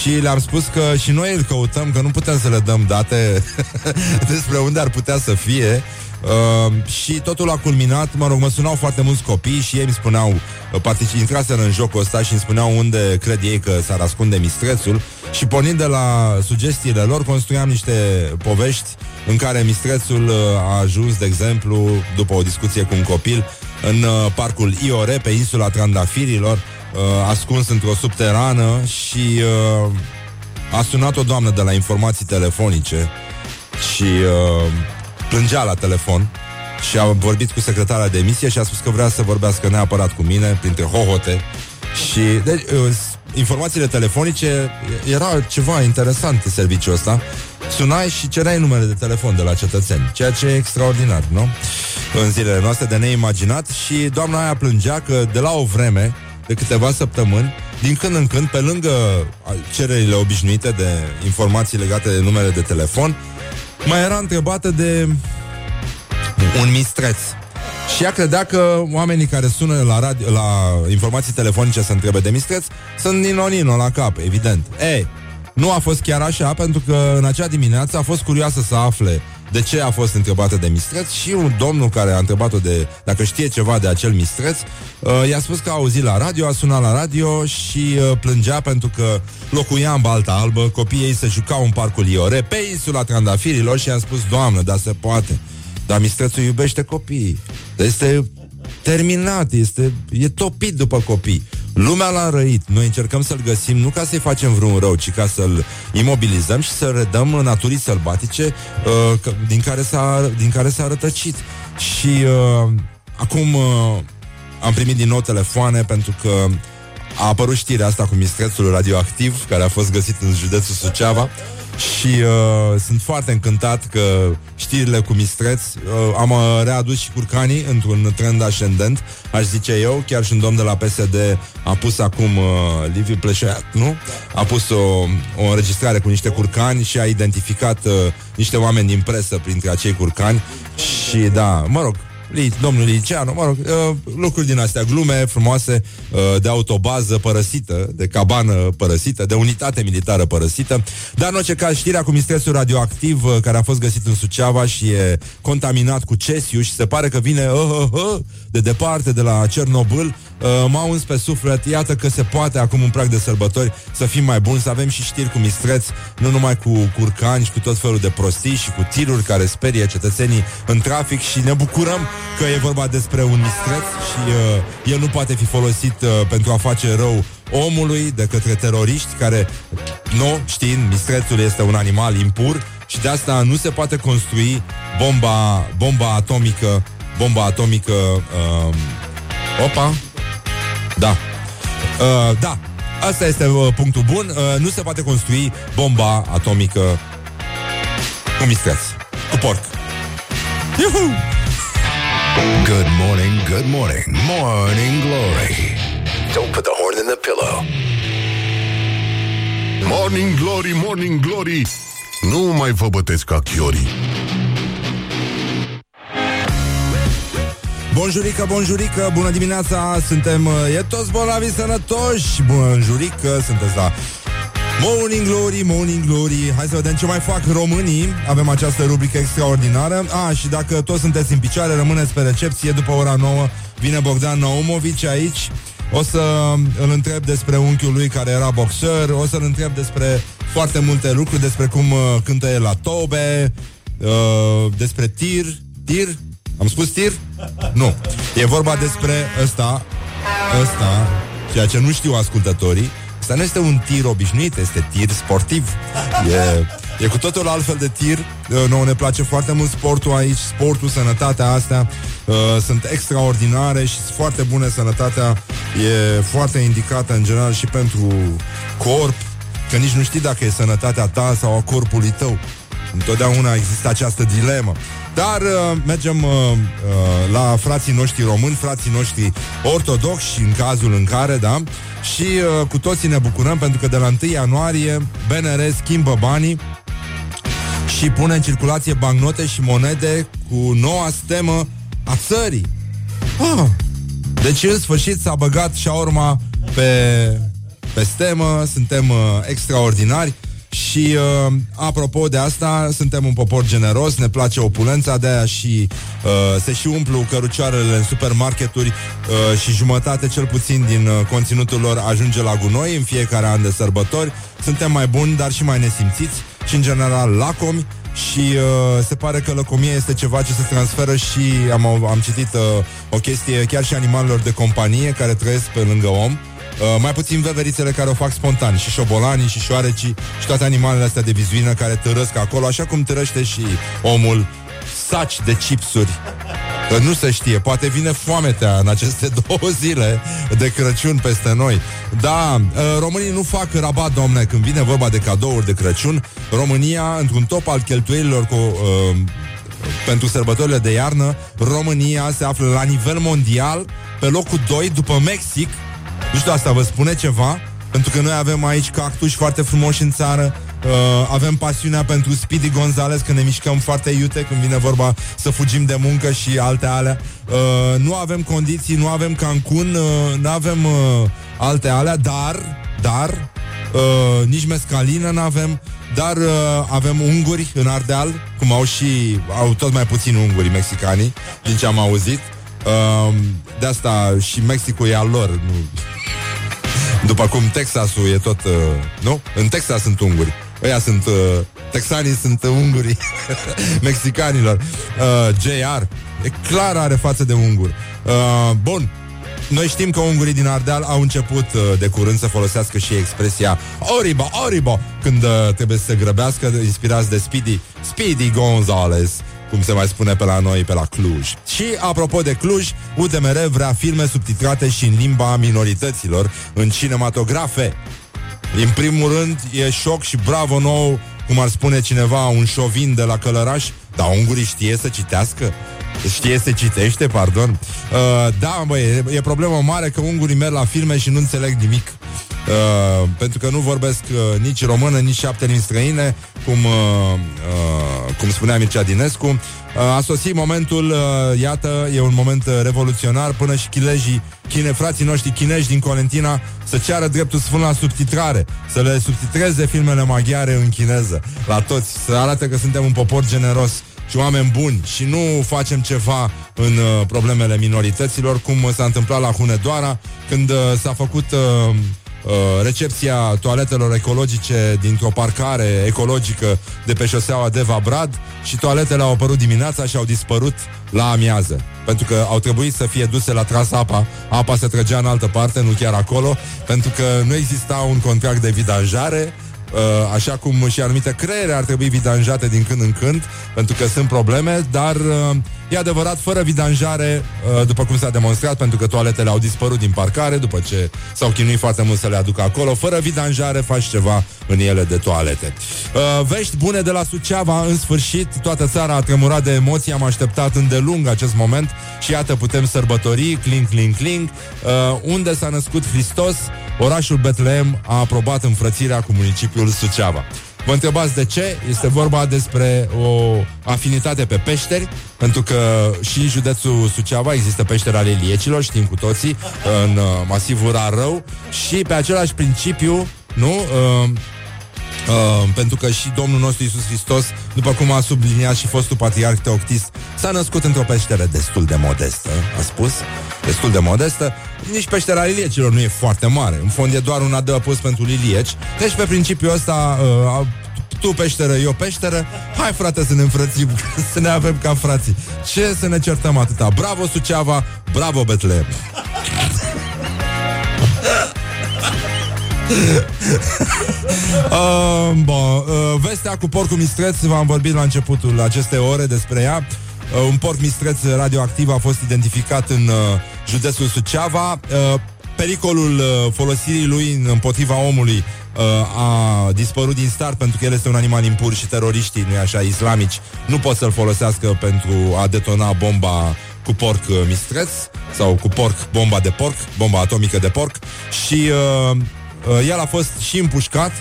și le-am spus că și noi îl căutăm, că nu putem să le dăm date despre unde ar putea să fie. Uh, și totul a culminat, mă rog, mă sunau foarte mulți copii și ei îmi spuneau particip, intraseră în jocul ăsta și îmi spuneau unde cred ei că s-ar ascunde mistrețul și pornind de la sugestiile lor, construiam niște povești în care mistrețul uh, a ajuns, de exemplu, după o discuție cu un copil, în uh, parcul Iore, pe insula Trandafirilor, uh, ascuns într-o subterană și uh, a sunat o doamnă de la informații telefonice și uh, plângea la telefon și a vorbit cu secretara de emisie și a spus că vrea să vorbească neapărat cu mine, printre hohote. Și deci, uh, informațiile telefonice era ceva interesant în serviciul ăsta. Sunai și cereai numere de telefon de la cetățeni, ceea ce e extraordinar, nu? În zilele noastre de neimaginat și doamna aia plângea că de la o vreme, de câteva săptămâni, din când în când, pe lângă cererile obișnuite de informații legate de numere de telefon, mai era întrebată de un mistreț. Și ea credea că oamenii care sună la, radio, la informații telefonice să întrebe de mistreț sunt nino-nino la cap, evident. Ei, nu a fost chiar așa, pentru că în acea dimineață a fost curioasă să afle de ce a fost întrebată de mistreț și un domnul care a întrebat-o de dacă știe ceva de acel mistreț uh, i-a spus că a auzit la radio, a sunat la radio și uh, plângea pentru că locuia în Balta Albă, copiii ei se jucau în parcul Iore, pe insula Trandafirilor și a spus, doamnă, dar se poate. Dar mistrețul iubește copiii. Este terminat, este, e topit după copii. Lumea l-a răit. Noi încercăm să-l găsim nu ca să-i facem vreun rău, ci ca să-l imobilizăm și să redăm naturii sălbatice uh, din, care s-a, din care s-a rătăcit. Și uh, acum uh, am primit din nou telefoane pentru că a apărut știrea asta cu mistrețul radioactiv care a fost găsit în județul Suceava și uh, sunt foarte încântat că știrile cu mistreț uh, am uh, readus și curcanii într-un trend ascendent, aș zice eu, chiar și un domn de la PSD a pus acum uh, Liviu Pleșeat, nu? A pus o, o înregistrare cu niște curcani și a identificat uh, niște oameni din presă printre acei curcani și da, mă rog, domnul Liceanu, mă rog, uh, lucruri din astea, glume frumoase uh, de autobază părăsită, de cabană părăsită, de unitate militară părăsită. Dar în orice caz, știrea cu mistrețul radioactiv uh, care a fost găsit în Suceava și e contaminat cu cesiu și se pare că vine uh, uh, uh, de departe, de la Cernobâl, uh, m-au uns pe suflet, iată că se poate acum un prag de sărbători să fim mai buni, să avem și știri cu mistreți, nu numai cu curcani și cu tot felul de prostii și cu tiruri care sperie cetățenii în trafic și ne bucurăm că e vorba despre un mistreț și uh, el nu poate fi folosit uh, pentru a face rău omului de către teroriști care, nu știind, mistrețul este un animal impur și de asta nu se poate construi bomba, bomba atomică bomba atomică uh, opa da uh, da Asta este uh, punctul bun. Uh, nu se poate construi bomba atomică cu mistreț, cu porc. Yuhu! Good morning, good morning, morning glory. Don't put the horn in the pillow. Morning glory, morning glory. Nu mai vă bătesc ca chiorii. Bonjurică, bonjurică, bună dimineața Suntem, uh, e toți bolnavi sănătoși. Bonjurică, sunteți la Morning Glory, Morning Glory. Hai să vedem ce mai fac românii. Avem această rubrică extraordinară. A, și dacă toți sunteți în picioare, rămâneți pe recepție. După ora 9 vine Bogdan Naumovici aici. O să îl întreb despre unchiul lui care era boxer. O să-l întreb despre foarte multe lucruri Despre cum uh, cântă el la tobe uh, Despre tir. Tir? Am spus tir? Nu. E vorba despre ăsta, ăsta, ceea ce nu știu ascultătorii. Asta nu este un tir obișnuit, este tir sportiv. E, e cu totul altfel de tir. Nouă ne place foarte mult sportul aici, sportul, sănătatea astea uh, sunt extraordinare și sunt foarte bune. Sănătatea e foarte indicată în general și pentru corp, că nici nu știi dacă e sănătatea ta sau a corpului tău. Întotdeauna există această dilemă. Dar uh, mergem uh, uh, la frații noștri români, frații noștri ortodoxi, în cazul în care, da? Și uh, cu toții ne bucurăm pentru că de la 1 ianuarie BNR schimbă banii și pune în circulație bancnote și monede cu noua stemă a țării. Ah. Deci, în sfârșit, s-a băgat și urma pe, pe stemă, suntem uh, extraordinari Și uh, apropo de asta, suntem un popor generos, ne place opulența, de aia și uh, se și umplu cărucioarele în supermarketuri uh, și jumătate cel puțin din uh, conținutul lor ajunge la gunoi în fiecare an de sărbători. Suntem mai buni, dar și mai nesimțiți și în general lacomi și uh, se pare că lăcomia este ceva ce se transferă și am, am citit uh, o chestie chiar și animalelor de companie care trăiesc pe lângă om. Uh, mai puțin veverițele care o fac spontan Și șobolanii și șoarecii Și toate animalele astea de vizuină care târăsc acolo Așa cum târăște și omul Saci de chipsuri Că nu se știe, poate vine foametea în aceste două zile de Crăciun peste noi. Da, uh, românii nu fac rabat, domne, când vine vorba de cadouri de Crăciun. România, într-un top al cheltuielilor cu, uh, pentru sărbătorile de iarnă, România se află la nivel mondial pe locul 2 după Mexic nu știu, asta vă spune ceva? Pentru că noi avem aici cactuși foarte frumoși în țară uh, Avem pasiunea pentru Speedy Gonzales Când ne mișcăm foarte iute Când vine vorba să fugim de muncă și alte alea uh, Nu avem condiții, nu avem Cancun uh, Nu avem uh, alte alea Dar, dar uh, Nici mescalină nu avem dar uh, avem unguri în Ardeal, cum au și au tot mai puțin unguri mexicanii, din ce am auzit. Uh, de asta și Mexicul e al lor, nu după cum Texasul e tot, uh, nu? În Texas sunt unguri. Ăia sunt, uh, texanii sunt ungurii mexicanilor. Uh, JR, e clar are față de unguri. Uh, bun, noi știm că ungurii din Ardeal au început uh, de curând să folosească și expresia Oribo, Oribo, când uh, trebuie să se grăbească, inspirați de Speedy, Speedy Gonzales cum se mai spune pe la noi, pe la Cluj. Și, apropo de Cluj, UDMR vrea filme subtitrate și în limba minorităților în cinematografe. În primul rând, e șoc și bravo nou, cum ar spune cineva, un șovin de la Călăraș, dar ungurii știe să citească? Știe să citește, pardon. Uh, da, băi, e, e problemă mare că ungurii merg la filme și nu înțeleg nimic. Uh, pentru că nu vorbesc uh, nici română, nici șapte limbi străine, cum, uh, uh, cum spunea Mircea Dinescu. Uh, a sosit momentul, uh, iată, e un moment uh, revoluționar, până și chilejii, chine, frații noștri chinezi din Colentina să ceară dreptul sfânt la subtitrare, să le subtitreze filmele maghiare în chineză, la toți, să arate că suntem un popor generos și oameni buni și nu facem ceva în uh, problemele minorităților, cum s-a întâmplat la Hunedoara, când uh, s-a făcut uh, Uh, recepția toaletelor ecologice dintr-o parcare ecologică de pe șoseaua Deva Brad și toaletele au apărut dimineața și au dispărut la amiază. Pentru că au trebuit să fie duse la tras apa, apa se trăgea în altă parte, nu chiar acolo, pentru că nu exista un contract de vidanjare, Uh, așa cum și anumite creiere ar trebui vidanjate din când în când, pentru că sunt probleme, dar uh, e adevărat, fără vidanjare, uh, după cum s-a demonstrat, pentru că toaletele au dispărut din parcare, după ce s-au chinuit foarte mult să le aducă acolo, fără vidanjare faci ceva în ele de toalete. Vești bune de la Suceava, în sfârșit, toată țara a tremurat de emoții, am așteptat îndelung acest moment și iată putem sărbători, cling, cling, cling, unde s-a născut Hristos, orașul Betlehem a aprobat înfrățirea cu municipiul Suceava. Vă întrebați de ce? Este vorba despre o afinitate pe peșteri, pentru că și în județul Suceava există peșteri ale Iliecilor, știm cu toții, în uh, masivul Rarău, și pe același principiu, nu? Uh, Uh, pentru că și Domnul nostru Isus Hristos, după cum a subliniat și fostul patriarh Teoctist, s-a născut într-o peșteră destul de modestă, a spus, destul de modestă. Nici peștera liliecilor nu e foarte mare. În fond e doar un adăpost pentru lilieci. Deci pe principiul ăsta uh, tu peșteră, eu peșteră, hai frate să ne înfrățim, să ne avem ca frații. Ce să ne certăm atâta? Bravo Suceava, bravo Betlehem! uh, bon, uh, vestea cu porcul mistreț V-am vorbit la începutul acestei ore despre ea uh, Un porc mistreț radioactiv a fost identificat în uh, județul Suceava. Uh, Pericolul uh, folosirii lui împotriva omului uh, a dispărut din start pentru că el este un animal impur și teroriștii, nu așa, islamici, nu pot să-l folosească pentru a detona bomba cu porc uh, mistreț sau cu porc, bomba de porc, bomba atomică de porc. Și uh, Uh, el a fost și împușcat,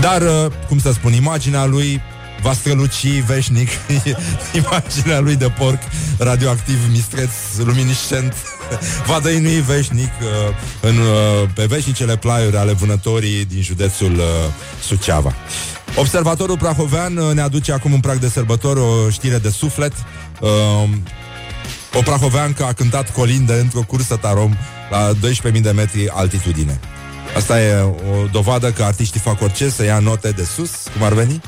dar, uh, cum să spun, imaginea lui va străluci veșnic imaginea lui de porc radioactiv, mistreț, luminiscent va dăinui veșnic uh, în, uh, pe veșnicele plaiuri ale vânătorii din județul uh, Suceava. Observatorul Prahovean uh, ne aduce acum un prag de sărbător o știre de suflet. Uh, o prahoveancă a cântat colinde într-o cursă tarom la 12.000 de metri altitudine. Asta e o dovadă că artiștii fac orice să ia note de sus, cum ar veni.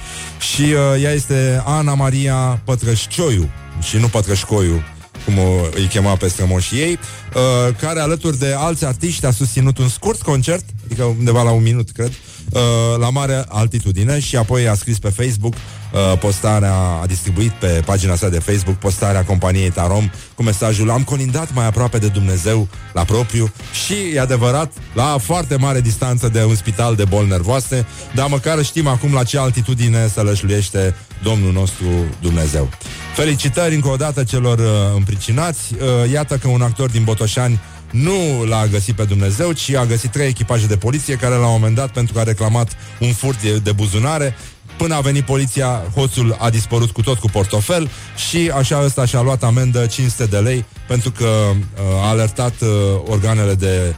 Și uh, ea este Ana Maria Pătrășcioiu și nu Pătrășcoiu, cum o, îi chema pe strămoșii ei, uh, care alături de alți artiști a susținut un scurt concert, adică undeva la un minut, cred, uh, la mare altitudine și apoi a scris pe Facebook uh, postarea, a distribuit pe pagina sa de Facebook postarea companiei Tarom cu mesajul Am colindat mai aproape de Dumnezeu la propriu și, e adevărat, la foarte mare distanță de un spital de boli nervoase, dar măcar știm acum la ce altitudine să lășluiește Domnul nostru Dumnezeu. Felicitări încă o dată celor uh, împricinați. Uh, iată că un actor din Botoșani nu l-a găsit pe Dumnezeu, ci a găsit trei echipaje de poliție care la un moment dat, pentru că a reclamat un furt de, de buzunare, Până a venit poliția, hoțul a dispărut cu tot cu portofel și așa ăsta și-a luat amendă 500 de lei pentru că uh, a alertat uh, organele de...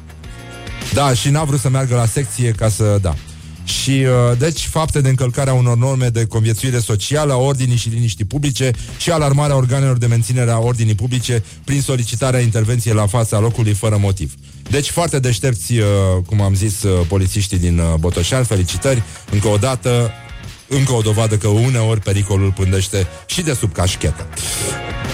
Da, și n-a vrut să meargă la secție ca să... Da. Și, uh, deci, fapte de încălcare a unor norme de conviețuire socială, a ordinii și liniștii publice și alarmarea organelor de menținere a ordinii publice prin solicitarea intervenției la fața locului fără motiv. Deci, foarte deștepți, uh, cum am zis, uh, polițiștii din uh, Botoșan, felicitări, încă o dată, încă o dovadă că uneori pericolul pândește și de sub cașchetă.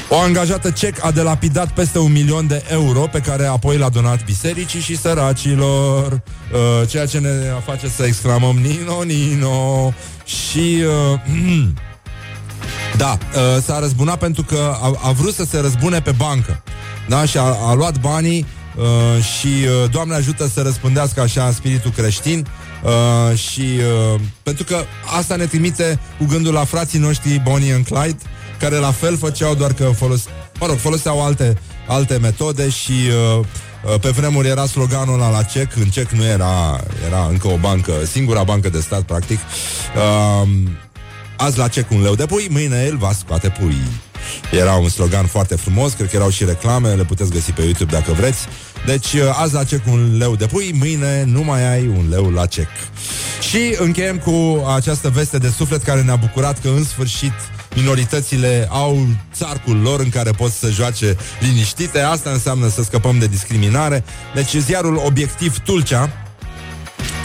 O angajată cec a delapidat peste un milion de euro pe care apoi l-a donat bisericii și săracilor, uh, ceea ce ne face să exclamăm Nino, Nino și... Uh, da, uh, s-a răzbunat pentru că a, a vrut să se răzbune pe bancă. Da, și a, a luat banii uh, și uh, Doamne ajută să răspândească așa spiritul creștin uh, și uh, pentru că asta ne trimite cu gândul la frații noștri Bonnie and Clyde care la fel făceau doar că folos, mă rog, foloseau alte, alte metode și uh, uh, pe vremuri era sloganul ăla la CEC, în CEC nu era, era încă o bancă, singura bancă de stat, practic. Uh, azi la CEC un leu de pui, mâine el va scoate pui. Era un slogan foarte frumos, cred că erau și reclame, le puteți găsi pe YouTube dacă vreți. Deci uh, azi la cec un leu de pui, mâine nu mai ai un leu la cec. Și încheiem cu această veste de suflet care ne-a bucurat că în sfârșit minoritățile au țarcul lor în care pot să joace liniștite. Asta înseamnă să scăpăm de discriminare. Deci ziarul Obiectiv Tulcea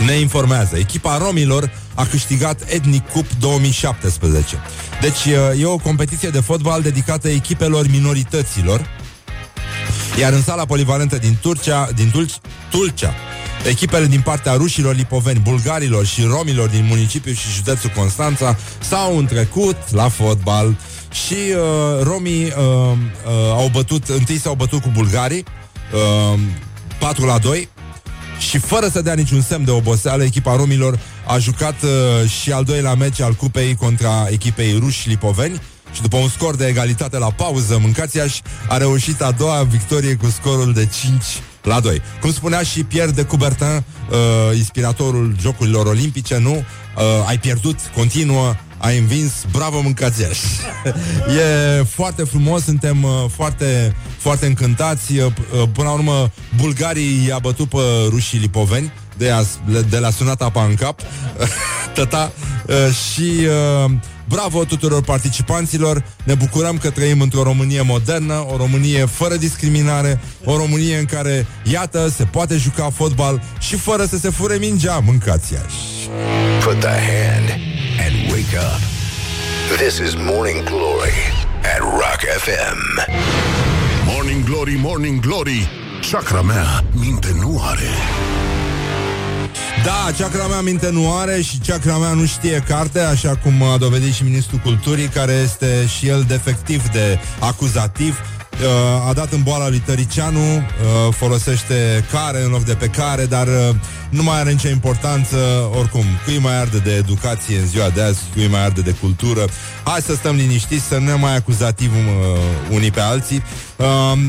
ne informează. Echipa romilor a câștigat Ethnic Cup 2017. Deci e o competiție de fotbal dedicată echipelor minorităților. Iar în sala polivalentă din Turcia, din Dulci, Tulcea, Echipele din partea rușilor lipoveni, bulgarilor și romilor din municipiul și județul Constanța s-au întrecut la fotbal și uh, romii uh, uh, au bătut, întâi s-au bătut cu bulgarii uh, 4 la 2 și fără să dea niciun semn de oboseală, echipa romilor a jucat uh, și al doilea meci al cupei contra echipei ruși lipoveni și după un scor de egalitate la pauză, Mâncațiaș a reușit a doua victorie cu scorul de 5 la 2. Cum spunea și Pierre de Coubertin, uh, inspiratorul Jocurilor Olimpice, nu? Uh, ai pierdut, continuă, ai învins, bravo mâncațiaș! e foarte frumos, suntem uh, foarte, foarte încântați. Uh, uh, până la urmă, bulgarii i-a bătut pe rușii lipoveni, de, a, de la sunat apa în cap, tata, uh, și uh, Bravo tuturor participanților, ne bucurăm că trăim într-o Românie modernă, o Românie fără discriminare, o Românie în care, iată, se poate juca fotbal și fără să se fure mingea, mâncați Put the hand and wake up. This is Morning Glory at Rock FM. Morning Glory, Morning Glory Chakra mea minte nu are da, chakra mea minte nu are și chakra mea nu știe carte, așa cum a dovedit și Ministrul Culturii, care este și el defectiv de acuzativ. Uh, a dat în boala lui Tăricianu, uh, folosește care în loc de pe care, dar uh, nu mai are nicio importanță, oricum, cui mai arde de educație în ziua de azi, cui mai arde de cultură. Hai să stăm liniștiți, să nu ne mai acuzativăm uh, unii pe alții. Uh,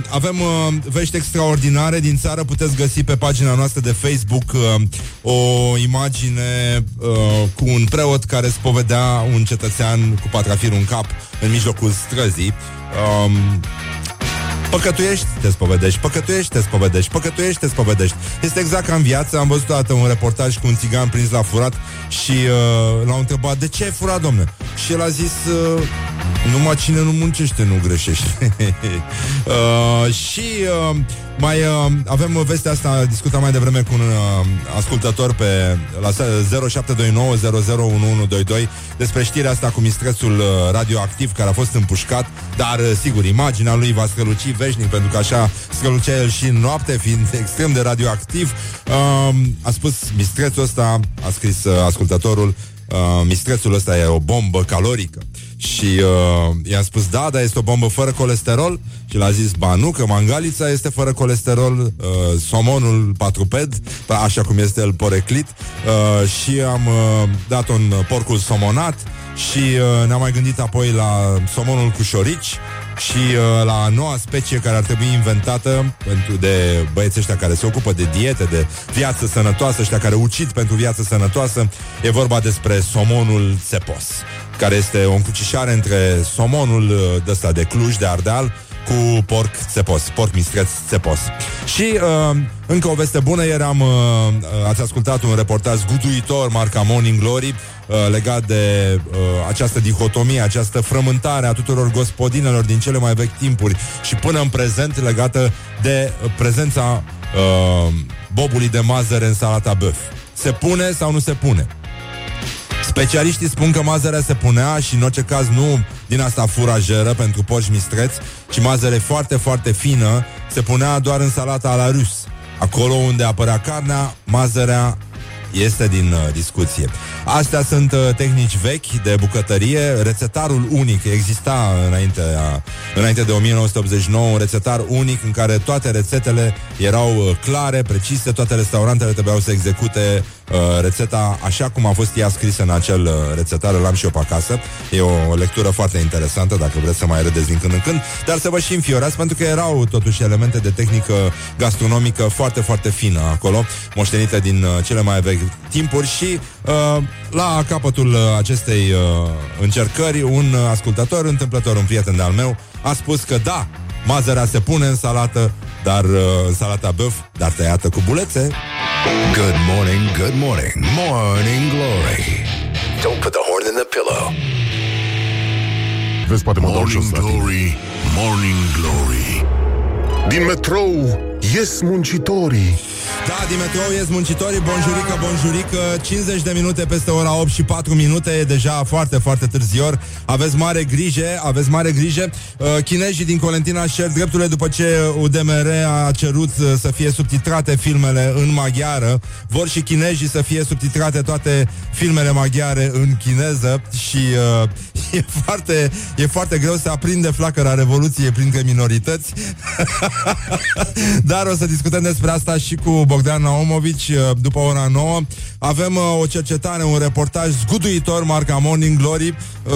avem uh, vești extraordinare din țară, puteți găsi pe pagina noastră de Facebook uh, o imagine uh, cu un preot care spovedea un cetățean cu patrafir în cap în mijlocul străzii. Um, Păcătuiești, te spovedești, păcătuiești, te spovedești, păcătuiești, te spovedești. Este exact ca în viață. Am văzut odată un reportaj cu un țigan prins la furat și uh, l-au întrebat de ce ai furat, domne? Și el a zis uh, numai cine nu muncește nu greșește. uh, și uh, mai uh, avem vestea asta, discutam mai devreme cu un uh, ascultător pe la 0729001122 despre știrea asta cu mistrețul uh, radioactiv care a fost împușcat, dar uh, sigur, imaginea lui va străluci veșnic pentru că așa strălucea el și în noapte, fiind extrem de radioactiv. Uh, a spus mistrețul ăsta, a scris uh, ascultătorul, uh, mistrețul ăsta e o bombă calorică. Și uh, i-am spus, da, dar este o bombă fără colesterol. Și l-a zis, ba nu, că mangalița este fără colesterol uh, Somonul patruped Așa cum este el poreclit. Uh, Și am uh, dat un porcul somonat Și uh, ne-am mai gândit apoi la somonul cu șorici și uh, la noua specie care ar trebui inventată pentru de băieții ăștia care se ocupă de diete, de viață sănătoasă, ăștia care ucid pentru viață sănătoasă, e vorba despre somonul țepos, care este o încrucișare între somonul uh, ăsta de Cluj, de Ardeal, cu porc țepos, porc mistreț țepos. Și uh, încă o veste bună, ieri am, uh, ați ascultat un reportaj zguduitor, marca Morning Glory, uh, legat de uh, această dihotomie, această frământare a tuturor gospodinelor din cele mai vechi timpuri și până în prezent legată de prezența uh, bobului de mazăre în salata băf. Se pune sau nu se pune? Specialiștii spun că mazărea se punea și în orice caz nu din asta furajeră pentru porci mistreți, ci mazăre foarte, foarte fină se punea doar în salata la rus. Acolo unde apărea carnea, mazărea este din uh, discuție. Astea sunt uh, tehnici vechi de bucătărie. Rețetarul unic exista înainte, a, înainte de 1989, un rețetar unic în care toate rețetele erau uh, clare, precise, toate restaurantele trebuiau să execute uh, rețeta așa cum a fost ea scrisă în acel uh, rețetar, îl am și eu pe acasă. E o lectură foarte interesantă, dacă vreți să mai râdeți din când în când, dar să vă și înfiorați, pentru că erau totuși elemente de tehnică gastronomică foarte, foarte fină acolo, moștenite din uh, cele mai vechi timpuri și uh, la capătul uh, acestei uh, încercări, un uh, ascultător, întâmplător, un prieten de-al meu, a spus că da, mazărea se pune în salată, dar uh, în salata băf, dar tăiată cu bulețe. Good morning, good morning, morning glory. Don't put the horn in the pillow. Vezi, poate mă dau jos Morning la tine. glory, morning glory. Din metrou ies muncitorii. Da, din metrou ies muncitorii, bonjurică, bonjurică 50 de minute peste ora 8 și 4 minute E deja foarte, foarte târzior. Aveți mare grijă, aveți mare grijă. Uh, Chinezii din Colentina cer drepturile După ce UDMR a cerut uh, Să fie subtitrate filmele în maghiară. Vor și chinezii să fie subtitrate Toate filmele maghiare în chineză Și uh, e, foarte, e foarte greu să aprinde flacăra Revoluției printre minorități. Dar o să discutăm despre asta și cu Bogdan Naumovici uh, după ora 9. Avem uh, o cercetare, un reportaj zguduitor, marca Morning Glory. Uh,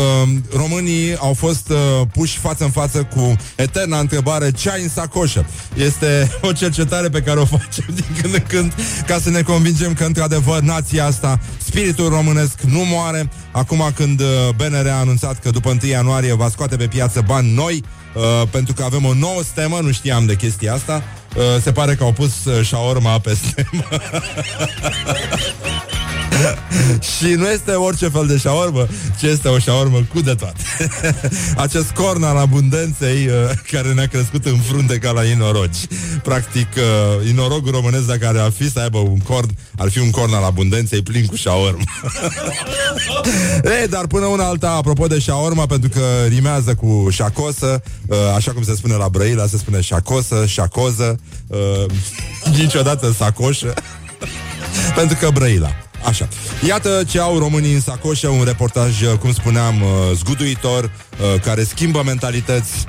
românii au fost uh, puși față în față cu eterna întrebare ce ai în sacoșă. Este o cercetare pe care o facem din când în când ca să ne convingem că într-adevăr nația asta, spiritul românesc nu moare. Acum când uh, BNR a anunțat că după 1 ianuarie va scoate pe piață bani noi, Uh, pentru că avem o nouă stemă, nu știam de chestia asta. Uh, se pare că au pus uh, șaorma pe stemă. și nu este orice fel de șaormă, ci este o șaormă cu de toate. Acest corn al abundenței uh, care ne-a crescut în frunte ca la inorogi. Practic, uh, inorogul românesc, dacă ar fi să aibă un corn, ar fi un corn al abundenței plin cu șaormă. Ei, dar până una alta, apropo de șaorma, pentru că rimează cu șacosă, uh, așa cum se spune la Brăila, se spune șacosă, șacoză, uh, niciodată sacoșă, pentru că Brăila. Așa. Iată ce au românii în sacoșă, un reportaj, uh, cum spuneam, uh, zguduitor, uh, care schimbă mentalități.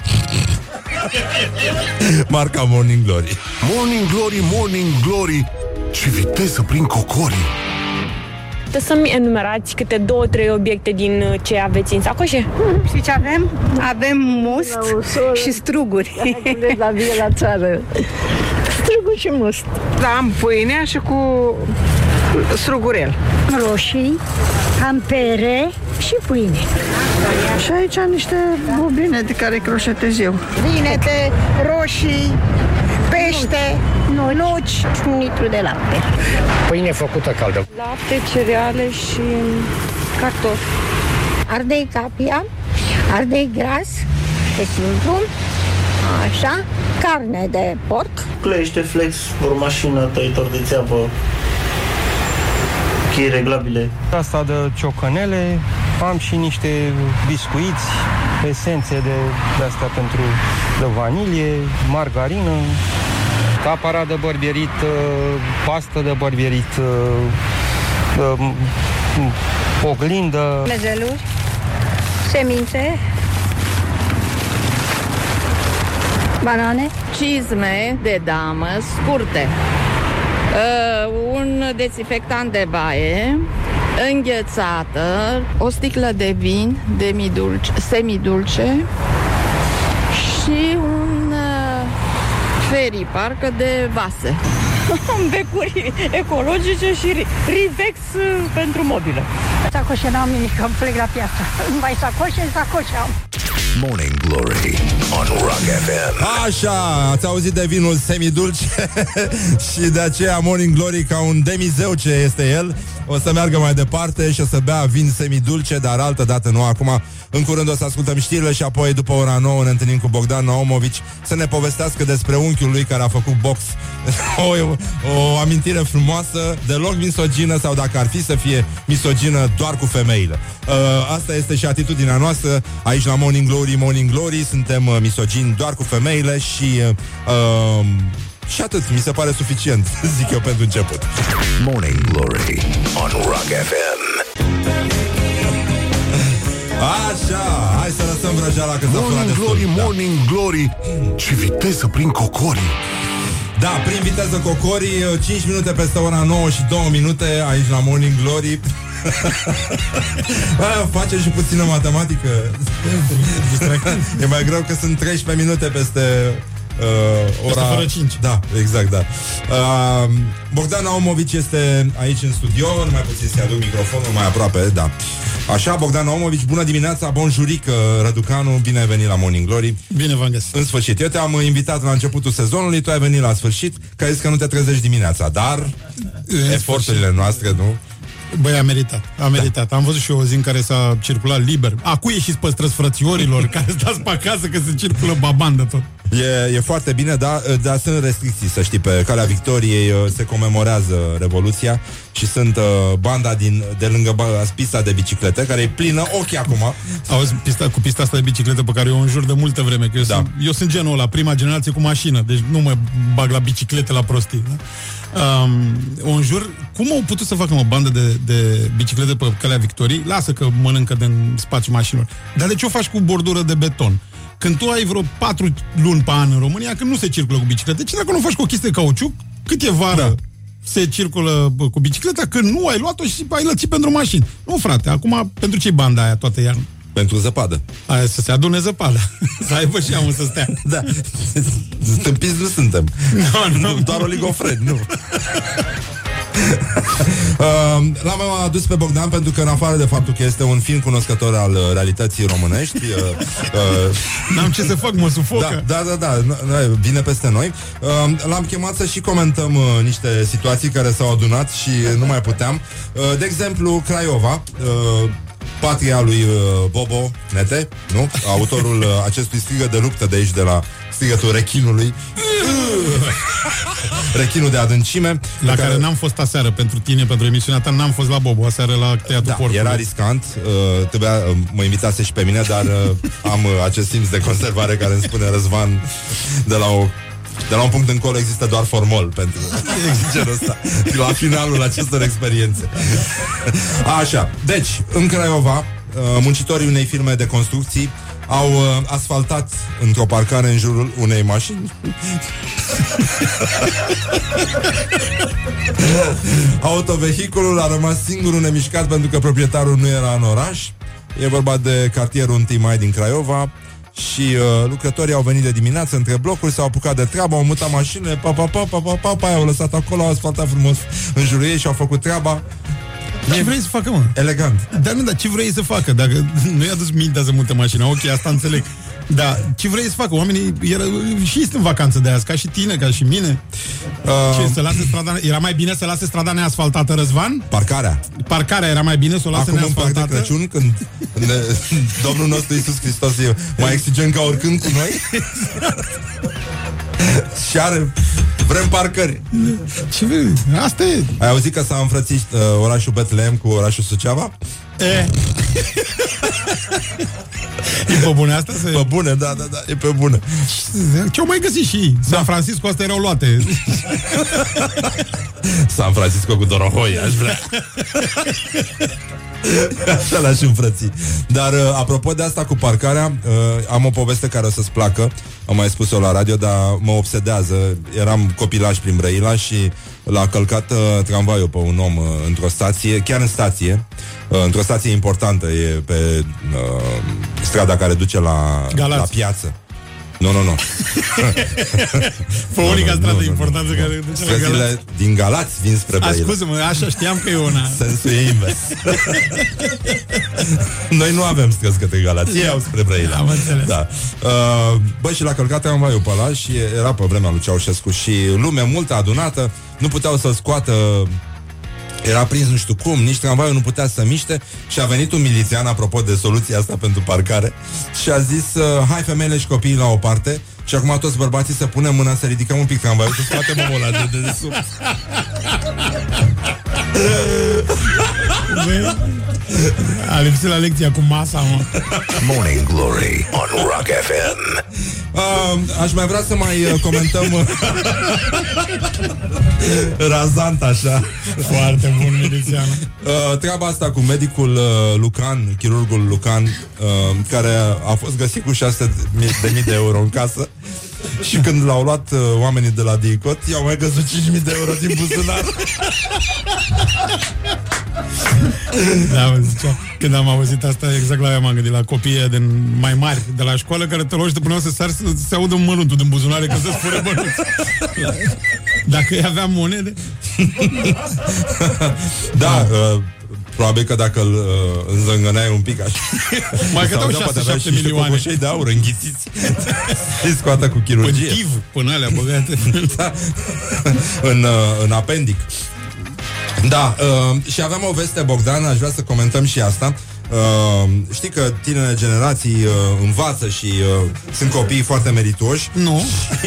Marca Morning Glory. Morning Glory, Morning Glory, ce viteză prin cocorii. Puteți să-mi enumerați câte două, trei obiecte din uh, ce aveți în sacoșe? Și ce avem? Avem must și struguri. La vie la țară. Struguri și must. Da, am pâinea și cu strugurel. Roșii, am pere, și pâine. Și aici niște bubine de care croșetez eu. Vinete, roșii, pește, nuci și un litru de lapte. Pâine făcută caldă. Lapte, cereale și cartofi. Ardei capia, ardei gras, de simplu, așa, carne de porc, Clește flex, o mașină, tăitor de țeapă, chei reglabile. Asta de ciocănele, am și niște biscuiți, esențe de, de astea pentru de vanilie, margarină, aparat de bărbierit, uh, pastă de bărbierit, uh, um, oglindă. Mezeluri, semințe, banane, Cizme de damă scurte, uh, un dezinfectant de baie, înghețată, o sticlă de vin demidulce, semidulce și un uh, ferii, parcă de vase. becuri ecologice și ri- Rivex uh, pentru mobilă. Sacoșe n-am nimic, că plec la piață. Mai sacoșe, sacoșe am. Morning Glory on Rock FM. Așa, ați auzit de vinul semidulce și de aceea Morning Glory ca un demizeu ce este el o să meargă mai departe și o să bea vin semidulce, dar altă dată nu acum. În curând o să ascultăm știrile și apoi după ora 9 ne întâlnim cu Bogdan Naumovici să ne povestească despre unchiul lui care a făcut box. o, o amintire frumoasă, deloc misogină sau dacă ar fi să fie misogină doar cu femeile. Uh, asta este și atitudinea noastră aici la Morning Glory, Morning Glory, suntem uh, misogini doar cu femeile și uh, și atât, mi se pare suficient, zic eu pentru început. Morning Glory on Rock FM. Așa, hai să lăsăm vrăjeala că s-a furat Morning destul. Glory, Da. Morning Glory Ce viteză prin cocorii Da, prin viteză cocorii, 5 minute peste ora 9 și 2 minute aici la Morning Glory. Aia, face și puțină matematică. e mai greu că sunt 13 minute peste uh, ora... Peste fără cinci. Da, exact, da. Uh, Bogdan Naumovici este aici în studio, numai puțin să aduc microfonul mai aproape, da. Așa, Bogdan Naumovici, bună dimineața, bonjurică, Răducanu, bine ai venit la Morning Glory. Bine v-am găsit. În sfârșit, eu te-am invitat la începutul sezonului, tu ai venit la sfârșit, că ai zis că nu te trezești dimineața, dar În eforturile noastre, nu? Băi, a meritat, a meritat. Da. Am văzut și eu o zi în care s-a circulat liber. Acum ieșiți pe străzi frățiorilor care stați pe acasă că se circulă babandă tot. E, e foarte bine, dar, dar sunt restricții, să știi, pe calea Victoriei uh, se comemorează Revoluția și sunt uh, banda din, de lângă ba- pista de biciclete, care e plină ochi acum. Auzi, pista, cu pista asta de bicicletă pe care eu o înjur de multă vreme, că eu, da. sunt, eu sunt genul ăla, prima generație cu mașină, deci nu mă bag la biciclete la prostii. Da? Um, o înjur, cum au putut să facă o bandă de, de biciclete pe calea Victoriei? Lasă că mănâncă din spațiul mașinilor. Dar de ce o faci cu bordură de beton? Când tu ai vreo patru luni pe an în România, când nu se circulă cu biciclete, ce dacă nu faci cu o chestie de cauciuc, cât e vară da. se circulă bă, cu bicicleta, când nu ai luat-o și ai lățit pentru mașini. Nu, frate, acum pentru ce banda aia toată iarna? Pentru zăpadă. Aia să se adune zăpada. să aibă și ea să stea. Da. Stâmpiți nu suntem. No, nu. Doar oligofreni, nu. uh, l-am adus pe Bogdan pentru că în afară de faptul că este un film cunoscător al uh, realității românești uh, uh, N-am ce să fac, mă sufocă. Da, da, da, da n- vine peste noi. Uh, L-am chemat să și comentăm uh, niște situații care s-au adunat și nu mai puteam. Uh, De exemplu, Craiova uh, patria lui uh, Bobo Nete, nu? Autorul uh, acestui strigă de luptă de aici, de la strigătul rechinului. Rechinul de adâncime. La care, care n-am fost aseară pentru tine, pentru emisiunea ta, n-am fost la Bobo aseară la Teatru da, Portului. era riscant, uh, trebuia, uh, mă invitase și pe mine, dar uh, am uh, acest simț de conservare care îmi spune Răzvan de la o de la un punct încolo există doar formol pentru genul ăsta. La finalul acestor experiențe. Așa, deci, în Craiova, uh, muncitorii unei firme de construcții au uh, asfaltat într-o parcare în jurul unei mașini. Autovehiculul a rămas singur nemișcat pentru că proprietarul nu era în oraș. E vorba de cartierul 1 mai din Craiova și uh, lucrătorii au venit de dimineață între blocuri, s-au apucat de treabă, au mutat mașinile, pa, pa, pa, pa, pa, pa, pa, au lăsat acolo, au asfaltat frumos în jurul ei și au făcut treaba. Ce vrei să facă, mă? Elegant. Dar nu, dar ce vrei să facă? Dacă nu i-a dus mintea să multe mașina, ok, asta înțeleg. Dar ce vrei să facă? Oamenii era, și sunt în vacanță de azi, ca și tine, ca și mine. Uh, ce, să lase strada, era mai bine să lase strada neasfaltată, Răzvan? Parcarea. Parcarea era mai bine să o lase Acum în parc de neasfaltată? Crăciun, când când Domnul nostru Iisus Hristos e mai exigen ca oricând cu noi și are vrem parcări. Ce vrei? Asta e. Ai auzit că s-a înfrățit uh, orașul Betlehem cu orașul Suceava? E. e pe bune asta? Se... Pe bune, da, da, da, e pe bune. Ce-au mai găsit și ei? San Francisco, astea erau luate. San Francisco cu Dorohoi, aș vrea. Așa l-aș înfrăți. Dar uh, apropo de asta cu parcarea, uh, am o poveste care o să-ți placă. Am mai spus-o la radio, dar mă obsedează. Eram copilaj prin Brăila și l-a călcat uh, tramvaiul pe un om uh, într-o stație, chiar în stație, uh, într-o stație importantă, e pe uh, strada care duce la, Galați. la piață. Nu, nu, nu. Pe Nu, unica nu, stradă nu, nu, importantă nu. care duce la Galați. Străzile din Galați vin spre A, Brăila. scuze-mă, așa știam că e una. Sensul e invers. Noi nu avem străzi către Galați, ei au spre Brăila. Am înțeles. Da. Uh, bă, și l-a călcat tramvaiul pe ăla și era pe vremea lui Ceaușescu și lume multă adunată, nu puteau să-l scoată era prins nu știu cum, nici tramvaiul nu putea să miște și a venit un milițian, apropo de soluția asta pentru parcare, și a zis, uh, hai femeile și copiii la o parte și acum toți bărbații să punem mâna să ridicăm un pic tramvaiul, să scoatem omul ăla de, de, de sub. Băi, a lipsit la lecția cu masa, mă. Morning Glory on Rock FM. Uh, aș mai vrea să mai uh, comentăm uh, razant așa Foarte bun, milițianul. uh, treaba asta cu medicul uh, Lucan, chirurgul Lucan, uh, care a fost găsit cu 600 de mii de euro în casă și când l-au luat uh, oamenii de la DICOT, i-au mai găsit 5.000 de euro din buzunar. Da, mă zicea, când am auzit asta, exact la aia m-am gândit, la copiii din mai mari de la școală, care te loși de până să sar să se audă mănuntul din buzunare că să-ți fură bănuți. Dacă ei aveam monede... da, uh, probabil că dacă îl uh, înzângăneai un pic așa Mai că dau s-audea, poate 6-7 avea și niște milioane. cocoșei de aur înghițiți și scoată cu chirurgie Pântiv, până alea băgate. da. în, uh, în apendic. Da, uh, și aveam o veste, Bogdan, aș vrea să comentăm și asta. Uh, știi că tinerele generații uh, învață și uh, sunt copii foarte meritoși. Nu.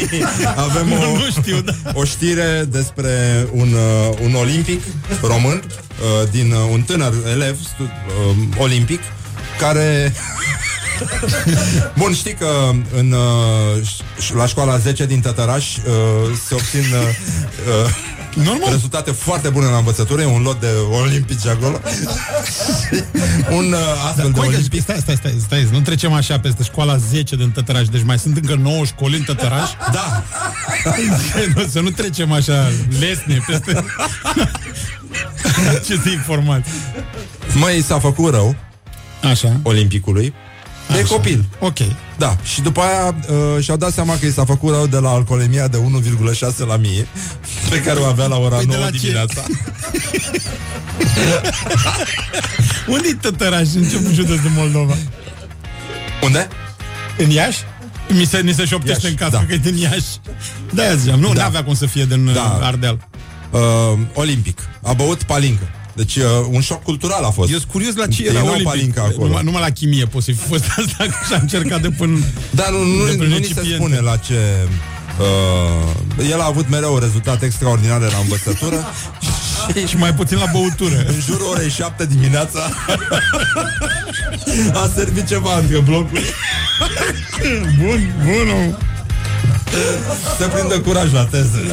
Avem o, Nu, nu știu, da. o știre despre un, uh, un olimpic român, uh, din uh, un tânăr elev stu, uh, olimpic, care Bun, știi că în, uh, ș- la școala 10 din Tătăraș uh, se obțin uh, uh, Normal. rezultate foarte bune la învățătură, e un lot de olimpici acolo. Și un uh, astfel de Cum adică, olimpic. stai, stai, stai, stai, nu trecem așa peste școala 10 din Tătăraș, deci mai sunt încă 9 școli în Tătăraș? Da. Nu, să nu trecem așa lesne peste aceste informații. Măi, s-a făcut rău Așa. olimpicului. De Așa. copil. Ok. Da, și după aia uh, și-au dat seama că i s-a făcut rău de la alcoolemia de 1,6 la mie Pe care o avea la ora Păi de 9 la ce? dimineața Unde-i Tătăraș? În ce județ din Moldova? Unde? În Iași? Mi se, ni se șoptește Iași, în casă da. că e din Iași. Da, aia ziceam. Nu, Da. n-avea cum să fie din Da. da. Ardeal. uh, Olimpic A băut palincă Deci uh, un șoc cultural a fost Eu sunt curios la ce Din era nou Olimpic. palincă acolo. Numai, numai la chimie poți să fi fost asta că și-a încercat de până... Dar nu, nu, de nu, până nu ni se recipiente. spune la ce uh, El a avut mereu rezultate extraordinare la învățătură Și mai puțin la băutură. În jurul orei 7 dimineața A servit ceva între blocuri Bun, bun, Se prinde curaj la teză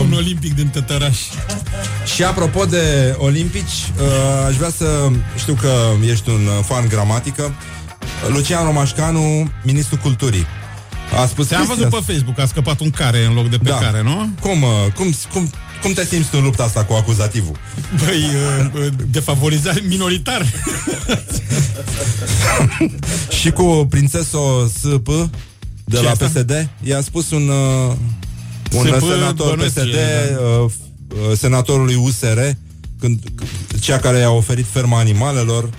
Un olimpic din Tătăraș. Și apropo de olimpici, uh, aș vrea să știu că ești un uh, fan gramatică. Lucian Romașcanu, ministrul culturii. A spus Te-am chestia văzut pe asta. Facebook, a scăpat un care în loc de pe Da. care, nu? Cum, uh, cum, cum, cum te simți tu în lupta asta cu acuzativul? Băi, uh, uh, defavorizare minoritar. Și cu prințeso S.P. de Ce la asta? PSD, i-a spus un, uh, un S.P. senator bănuiesc PSD, e, uh, uh, senatorului USR, când, cea care i-a oferit ferma animalelor,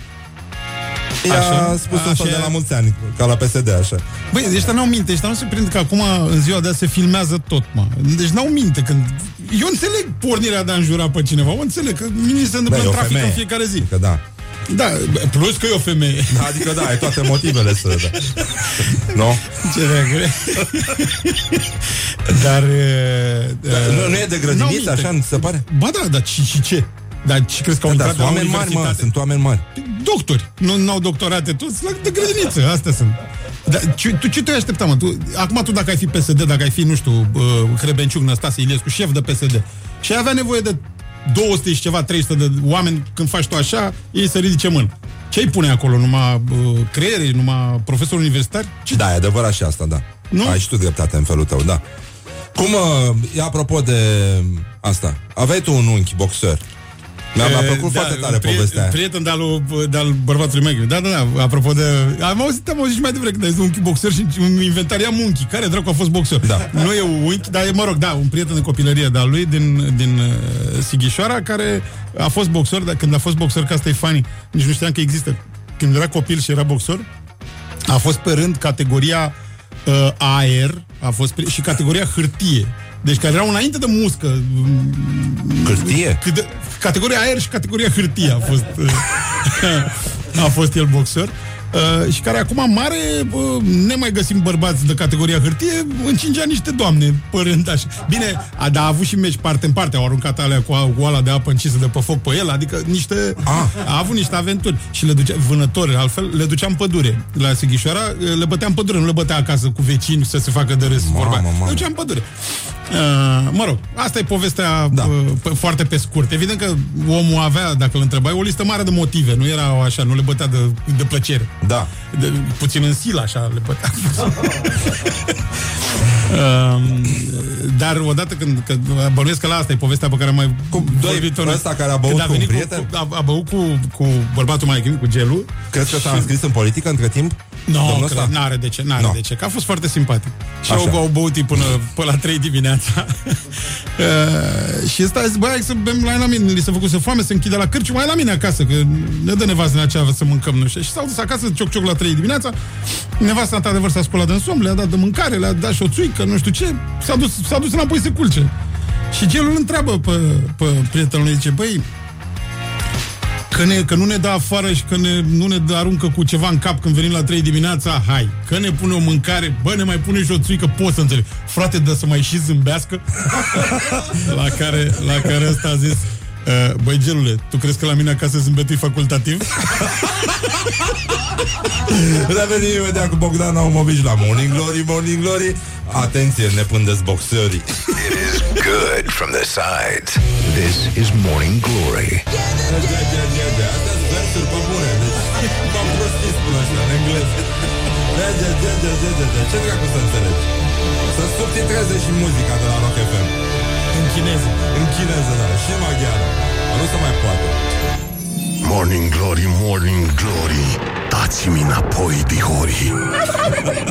i-a Așa, spus un așa fel de e. la mulți ani, ca la PSD, așa. Băi, ăștia n-au minte, ăștia nu se prind că acum, în ziua de azi, se filmează tot, mă. Deci n-au minte când... Eu înțeleg pornirea de a înjura pe cineva, o înțeleg că mie se întâmplă Da, e în o trafic femeie. în fiecare zi. Că da. Da, plus că e o femeie. Da, Adică da, ai toate motivele să... Da. Nu? Ce dreagă. Dar... Da, nu, nu e de grădiniță, așa, nu ți se pare? Ba da, dar și, și ce? Dar ce crezi că au Da, intrat sunt la oameni mari, mă, universitate? sunt oameni mari. Doctori. Nu au doctorate toți, la de grădiniță, astea sunt. Dar ce, tu ce te-ai aștepta, mă? Tu, acum tu dacă ai fi PSD, dacă ai fi, nu știu, uh, Hrebenciuc, Năstase Iliescu, șef de PSD, și ai avea nevoie de 200 și ceva, 300 de oameni, când faci tu așa, ei să ridice mână. Ce îi pune acolo? Numai uh, creiere, numai profesori universitari? Ce? Da, e adevărat și asta, da. Nu? Ai și tu dreptate în felul tău, da. Cum, uh, e apropo de asta, aveai tu un unchi boxer. Mi-a, mi-a E, plăcut da, foarte tare un prieten- povestea aia. Prieten de-al, lui- de-al bărbatului meu. Da, da, da, apropo de... Am auzit, am auzit și mai devreme când ai zis un boxer și un inventaria unchi. Care dracu a fost boxer? Da. Nu e un unchi, dar e, mă rog, da, un prieten de copilărie de-al lui din, din uh, Sighișoara, care a fost boxer, dar când a fost boxer, că asta e funny, nici nu știam că există. Când era copil și era boxer, a fost pe rând categoria uh, aer, a fost pri- și categoria hârtie. Deci care erau înainte de muscă. Hârtie? Cât de, categoria aer și categoria hârtie a fost uh, a fost el boxer. Uh, și care acum mare, uh, ne mai găsim bărbați de categoria hârtie, încingea niște doamne părând așa. Bine, a, dar a avut și meci parte în parte, au aruncat alea cu, a- cu ala de apă încisă de pe foc pe el, adică niște... Ah. A avut niște aventuri și le ducea, vânători, altfel le ducea în pădure. La Sighișoara uh, le bătea în pădure, nu le bătea acasă cu vecini să se facă de râs. vorba. mamă. Le ducea în pădure. Uh, mă rog, asta e povestea da. uh, p- foarte pe scurt. Evident că omul avea, dacă îl întrebai, o listă mare de motive. Nu era așa, nu le bătea de, de plăcere. Da. De, puțin în sil, așa, le bătea. Um, dar odată când, când bănuiesc că la asta e povestea pe care am mai Cum, doi, vorbit-o noi. ăsta care a băut Când cu un venit prieten? Cu, a, a băut cu, cu bărbatul mai cu gelul. Crezi că s-a înscris în politică între timp? Nu, Domnul no, ăsta? n-are de ce, n-are No. de ce, că a fost foarte simpatic. Și Așa. au, au băut ei până, până la 3 dimineața. uh, și ăsta a zis, băi, hai să bem la la mine, li s-a făcut să foame, să închide la cârciu, mai la mine acasă, că ne dă nevastă în aceea să mâncăm, nu știu. Și s-au dus acasă, cioc-cioc la 3 dimineața, nevasta, într-adevăr, s-a sculat în somn, le-a dat de mâncare, le-a dat și o țuică, nu știu ce, s-a dus, s-a dus înapoi să culce. Și gelul îl întreabă pe, pe prietenul lui, zice, băi, Că, ne, că nu ne dă afară și că ne, nu ne dă, aruncă cu ceva în cap când venim la 3 dimineața, hai. Că ne pune o mâncare, bă, ne mai pune și o țuică, pot să înțeleg. Frate, dă să mai și zâmbească. la, care, la care ăsta a zis, Uh, băi, gelule, tu crezi că la mine acasă zâmbetul e facultativ? Revenim imediat cu Bogdan Naumovici la Morning Glory, Morning Glory. Atenție, ne pândesc boxerii. It is good from the sides. This is Morning Glory. Astea-s versuri pe bune. Deci m-am prostit spun asta în engleză. Merge, merge, merge, merge. Ce dracu să înțelegi? Să subtitreze și muzica de la Rock FM. În chineză. În chineză, da. Și maghiară. Dar nu se mai poate. Morning Glory, Morning Glory Dați-mi înapoi, dihori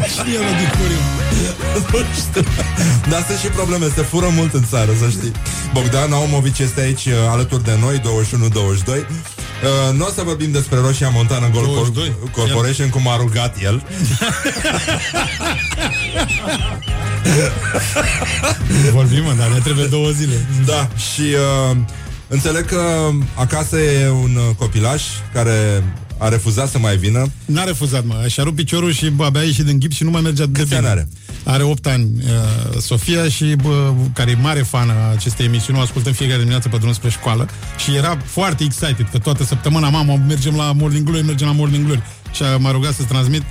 Știi ăla de curiu. Nu știu. Dar sunt și probleme, se fură mult în țară, să știi. Bogdan Naumovici este aici uh, alături de noi, 21-22. Uh, nu o să vorbim despre Roșia Montană Gold 22. Cor- Corporation, cum a rugat el. Vorbim, mă, dar ne trebuie două zile. Da, și uh, înțeleg că acasă e un uh, copilaș care a refuzat să mai vină. N-a refuzat, mă. Și-a rupt piciorul și bă, abia a ieșit din ghip și nu mai mergea de Câți bine. ani are? Are 8 ani uh, Sofia și bă, care e mare fană a acestei emisiuni, o ascultăm fiecare dimineață pe drum spre școală și era foarte excited că toată săptămâna mama mergem la Morning Glory, mergem la Morning Glory. Și a- m-a rugat să transmit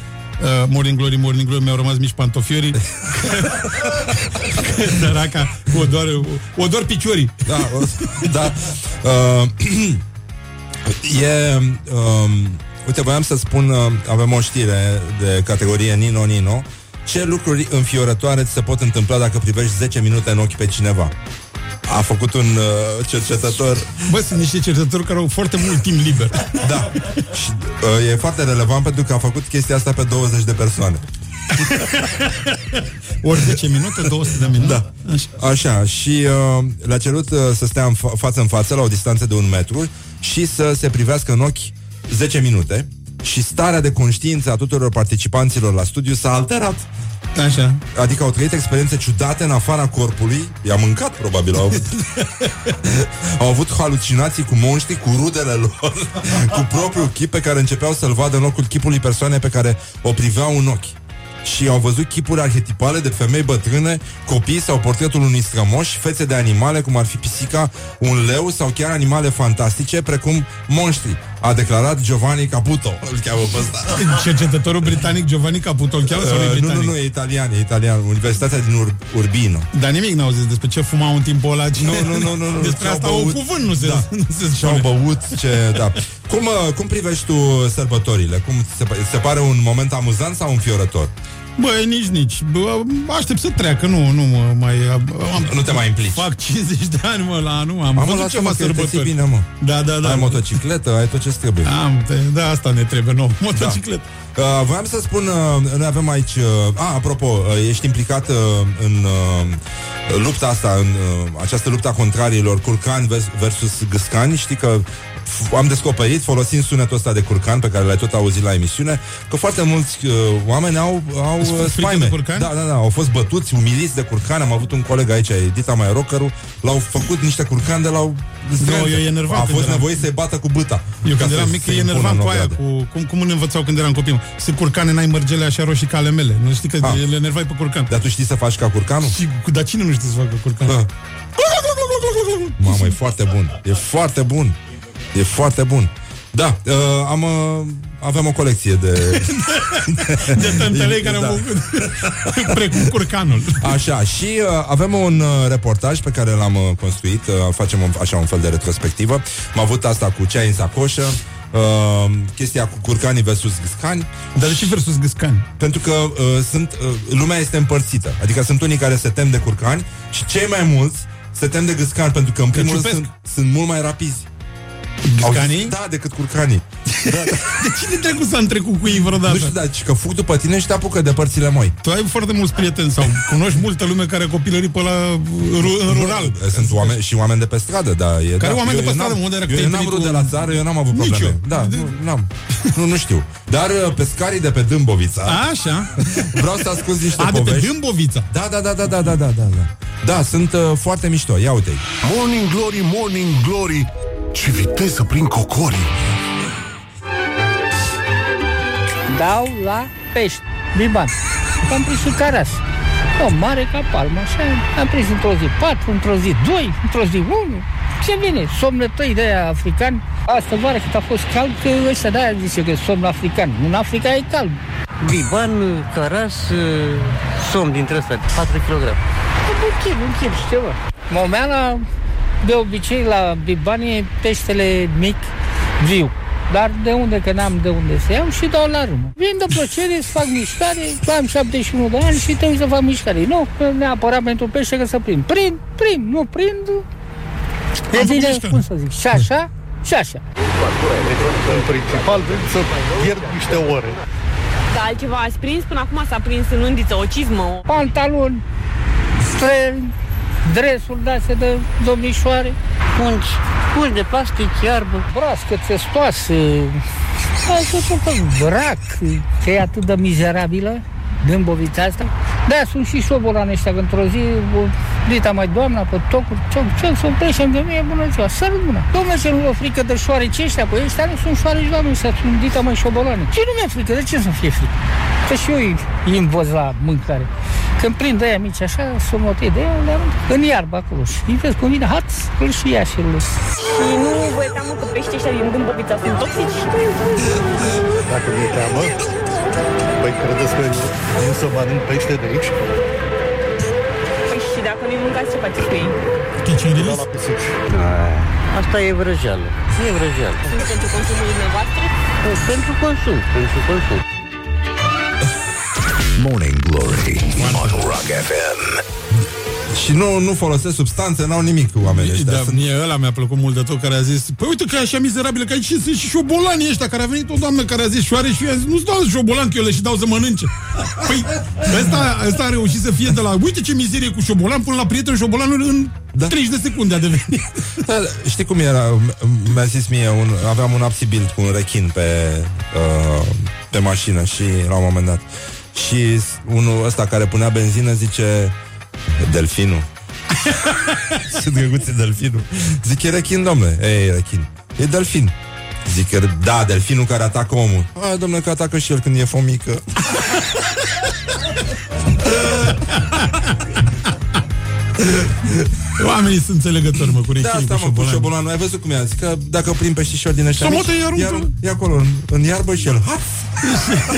Uh, morning Glory, Morning Glory, mi-au rămas mici pantofiorii Că Săraca, o doar, o doar piciorii Da, o, da. Uh, e... Um, uite, voiam să spun, uh, avem o știre de categorie Nino Nino. Ce lucruri înfiorătoare ți se pot întâmpla dacă privești 10 minute în ochi pe cineva? A făcut un uh, cercetător Bă, sunt niște cercetători care au foarte mult timp liber Da Și uh, e foarte relevant pentru că a făcut chestia asta pe 20 de persoane Ori 10 minute, 200 de minute. Da. Așa. Așa. Și uh, le-a cerut uh, să stea în fa- față în față la o distanță de un metru și să se privească în ochi 10 minute și starea de conștiință a tuturor participanților la studiu s-a alterat. Așa. Adică au trăit experiențe ciudate în afara corpului I-a mâncat, probabil Au avut, au avut halucinații cu monștri Cu rudele lor Cu propriul chip pe care începeau să-l vadă În locul chipului persoanei pe care o priveau în ochi și au văzut chipuri arhetipale de femei bătrâne, copii sau portretul unui strămoș, fețe de animale, cum ar fi pisica, un leu sau chiar animale fantastice, precum monștri. A declarat Giovanni Caputo. Îl cheamă pe ăsta. Cercetătorul britanic Giovanni Caputo îl cheamă sau nu e Uh, nu, britanic? nu, nu, e italian, e italian. Universitatea din Ur- Urbino. Dar nimic n-au zis despre ce fumau în timpul ăla. Ce... Nu, nu, nu, nu, nu. Despre Și-au asta băut. un cuvânt nu se, Da. nu se Și-au spune. băut ce... Da. Cum, uh, cum privești tu sărbătorile? Cum se, se pare un moment amuzant sau înfiorător? Băi, nici, nici. Bă, aștept să treacă, nu, nu mă mai... Am, Nu te mai implici. Fac 50 de ani, mă, la anul, am Am văzut lasă, ceva mă, că te ții sărbători. bine, mă. Da, da, da. Ai motocicletă, ai tot ce trebuie. Am, te, da, asta ne trebuie nou, motocicletă. Uh, voiam să spun, uh, noi avem aici... Uh, a, apropo, uh, ești implicat uh, în uh, lupta asta, în uh, această lupta a contrariilor, curcani vers- versus gâscani. Știi că f- am descoperit, folosind sunetul ăsta de curcan pe care l-ai tot auzit la emisiune, că foarte mulți uh, oameni au, au uh, Frică de spaime. curcani? Da, da, da, au fost bătuți, umiliți de curcan. Am avut un coleg aici, Edita mai rockeru, l-au făcut niște curcani de la Da, eu enervam A când fost eram- nevoie să-i bată cu bâta. Eu Ca când să eram mic, se e impună enervam în cu aia, ogradă. cu, cum, cum ne învățau când eram copii. mă? Să curcane n-ai mărgele așa roșii ca ale mele. Nu știi că Ah. le enervai pe curcan. Dar tu știi să faci ca curcanul? Și, dar cine nu știe să facă curcan? Ah. Mamă, e foarte bun. E foarte bun. E foarte bun. Da, uh, am, uh, avem o colecție de... De tântelei care Da. au făcut precum curcanul. Așa, și uh, avem un uh, reportaj pe care l-am uh, construit, uh, facem un, așa un fel de retrospectivă. Am avut asta cu ceai în sacoșă, uh, chestia cu curcanii versus gâscani. Dar de ce versus gâscani? Pentru că uh, sunt, uh, lumea este împărțită. Adică sunt unii care se tem de curcani și cei mai mulți se tem de gâscani pentru că în primul rând ciupesc. sunt, sunt mult mai rapizi. Gâscanii? Au- Da, decât curcanii. De cine trecut să am trecut cu ei vreodată? Nu știu, dar ci că fug după tine și te apucă de părțile moi. Tu ai foarte mulți prieteni sau cunoști multă lume care a copilărit pe la ru- în rural. Sunt oameni și oameni de pe stradă, da. E, Care da. oameni de Eu- pe eu stradă, n-am- unde era că Eu te-ai n-am întâlnit vrut de cu- la țară, eu n-am avut Nici probleme. eu. Da, nu, n-am. Nu, nu știu. Dar uh, pescarii de pe Dâmbovița Așa. Vreau să ascult niște A, de pe povești. Dâmbovița. Da, da, da, da, da, da, da, da. Da, sunt uh, foarte mișto. Ia uite-i. Morning Glory, Morning Glory Ce viteză prin cocorii Dau la pești, biban. Am prins și caras. O mare ca palmă, așa. Am prins într-o zi 4, într-o zi 2, într-o zi 1. Ce vine? Somnătăi de aia african. Asta vară cât a fost cald, că ăștia de-aia zice că somn african. În Africa e cald. Biban, caras, somn dintre ăsta, 4 kg. Un kil, un kil și ceva. Momeala, de obicei, la biban e peștele mic, viu. Dar de unde, că n-am de unde să iau și dau la râmă. Vin de plăcere, să fac mișcare, am 71 de ani și trebuie să fac mișcare. Nu neapărat pentru pește că să prind. Prind, prind, nu prind. E bine, cum să zic, și așa, și așa. În principal, vrem să pierd niște ore. Dar altceva ați prins? Până acum s-a prins în undiță, o cizmă. o- Pantaloni, străini, dresuri de de domnișoare, pungi, pungi de plastic, iarbă. brască testoase, asta tot felul, brac, că e atât de mizerabilă, dâmbovița asta. Da, sunt și șobolani ăștia, că într-o zi, o, dita mai doamna pe tocuri, ce, ce să oprește de mie, bună ziua, sărut mâna. Domnule, ce nu vă frică de șoareci ăștia, păi ăștia nu sunt șoareci oameni, ăștia sunt dita mai șobolani. Ce nu mi-e frică, de ce să fie frică? Că și eu îi îi învăț la mâncare. Când prind aia mici așa, sunt motiv de ea, le arunc în iarbă acolo și îi vezi cum vine, haț, îl și ia și îl Și nu vă e teamă că peștii ăștia din Dâmbovița sunt toxici? Dacă mi-e teamă, păi credeți că vin să mănânc pește de aici? Păi și dacă nu-i mâncați, ce faceți cu ei? Da la pisici. Asta e vrăjeală. E vrăjeală. Sunt pentru consumul dumneavoastră? Pentru consum, pentru consum. Morning Glory on Rock FM. Și nu, nu folosesc substanțe, n-au nimic cu oamenii ăștia. Da, mie ăla mi-a plăcut mult de tot care a zis Păi uite că e așa mizerabilă că aici sunt și șobolanii ăștia Care a venit o doamnă care a zis șoare și eu am zis Nu-ți dau șobolan că eu le și dau să mănânce Păi ăsta, ăsta a reușit să fie de la Uite ce mizerie cu șobolan Până la prieten șobolanul în da. 30 de secunde a devenit Da, știi cum era? M- Mi-a zis mie, un, aveam un absibilt cu un rechin pe, uh, pe mașină și la un moment dat. Și s- unul ăsta care punea benzină zice Delfinul. Sunt găguțe delfinul. Zic, e rechin, domnule. Ei, rechin. E delfin. Zic, e, da, delfinul care atacă omul. A, domnule, că atacă și el când e fomică. Oamenii sunt înțelegători, mă, cu Da, rechinii, asta cu mă, cu șobolani. șobolanul. Ai văzut cum e? Zic că dacă prin peștișori din ăștia Să mici, motă, îi aruncă. ia- E acolo, în, în iarbă și el. Haț!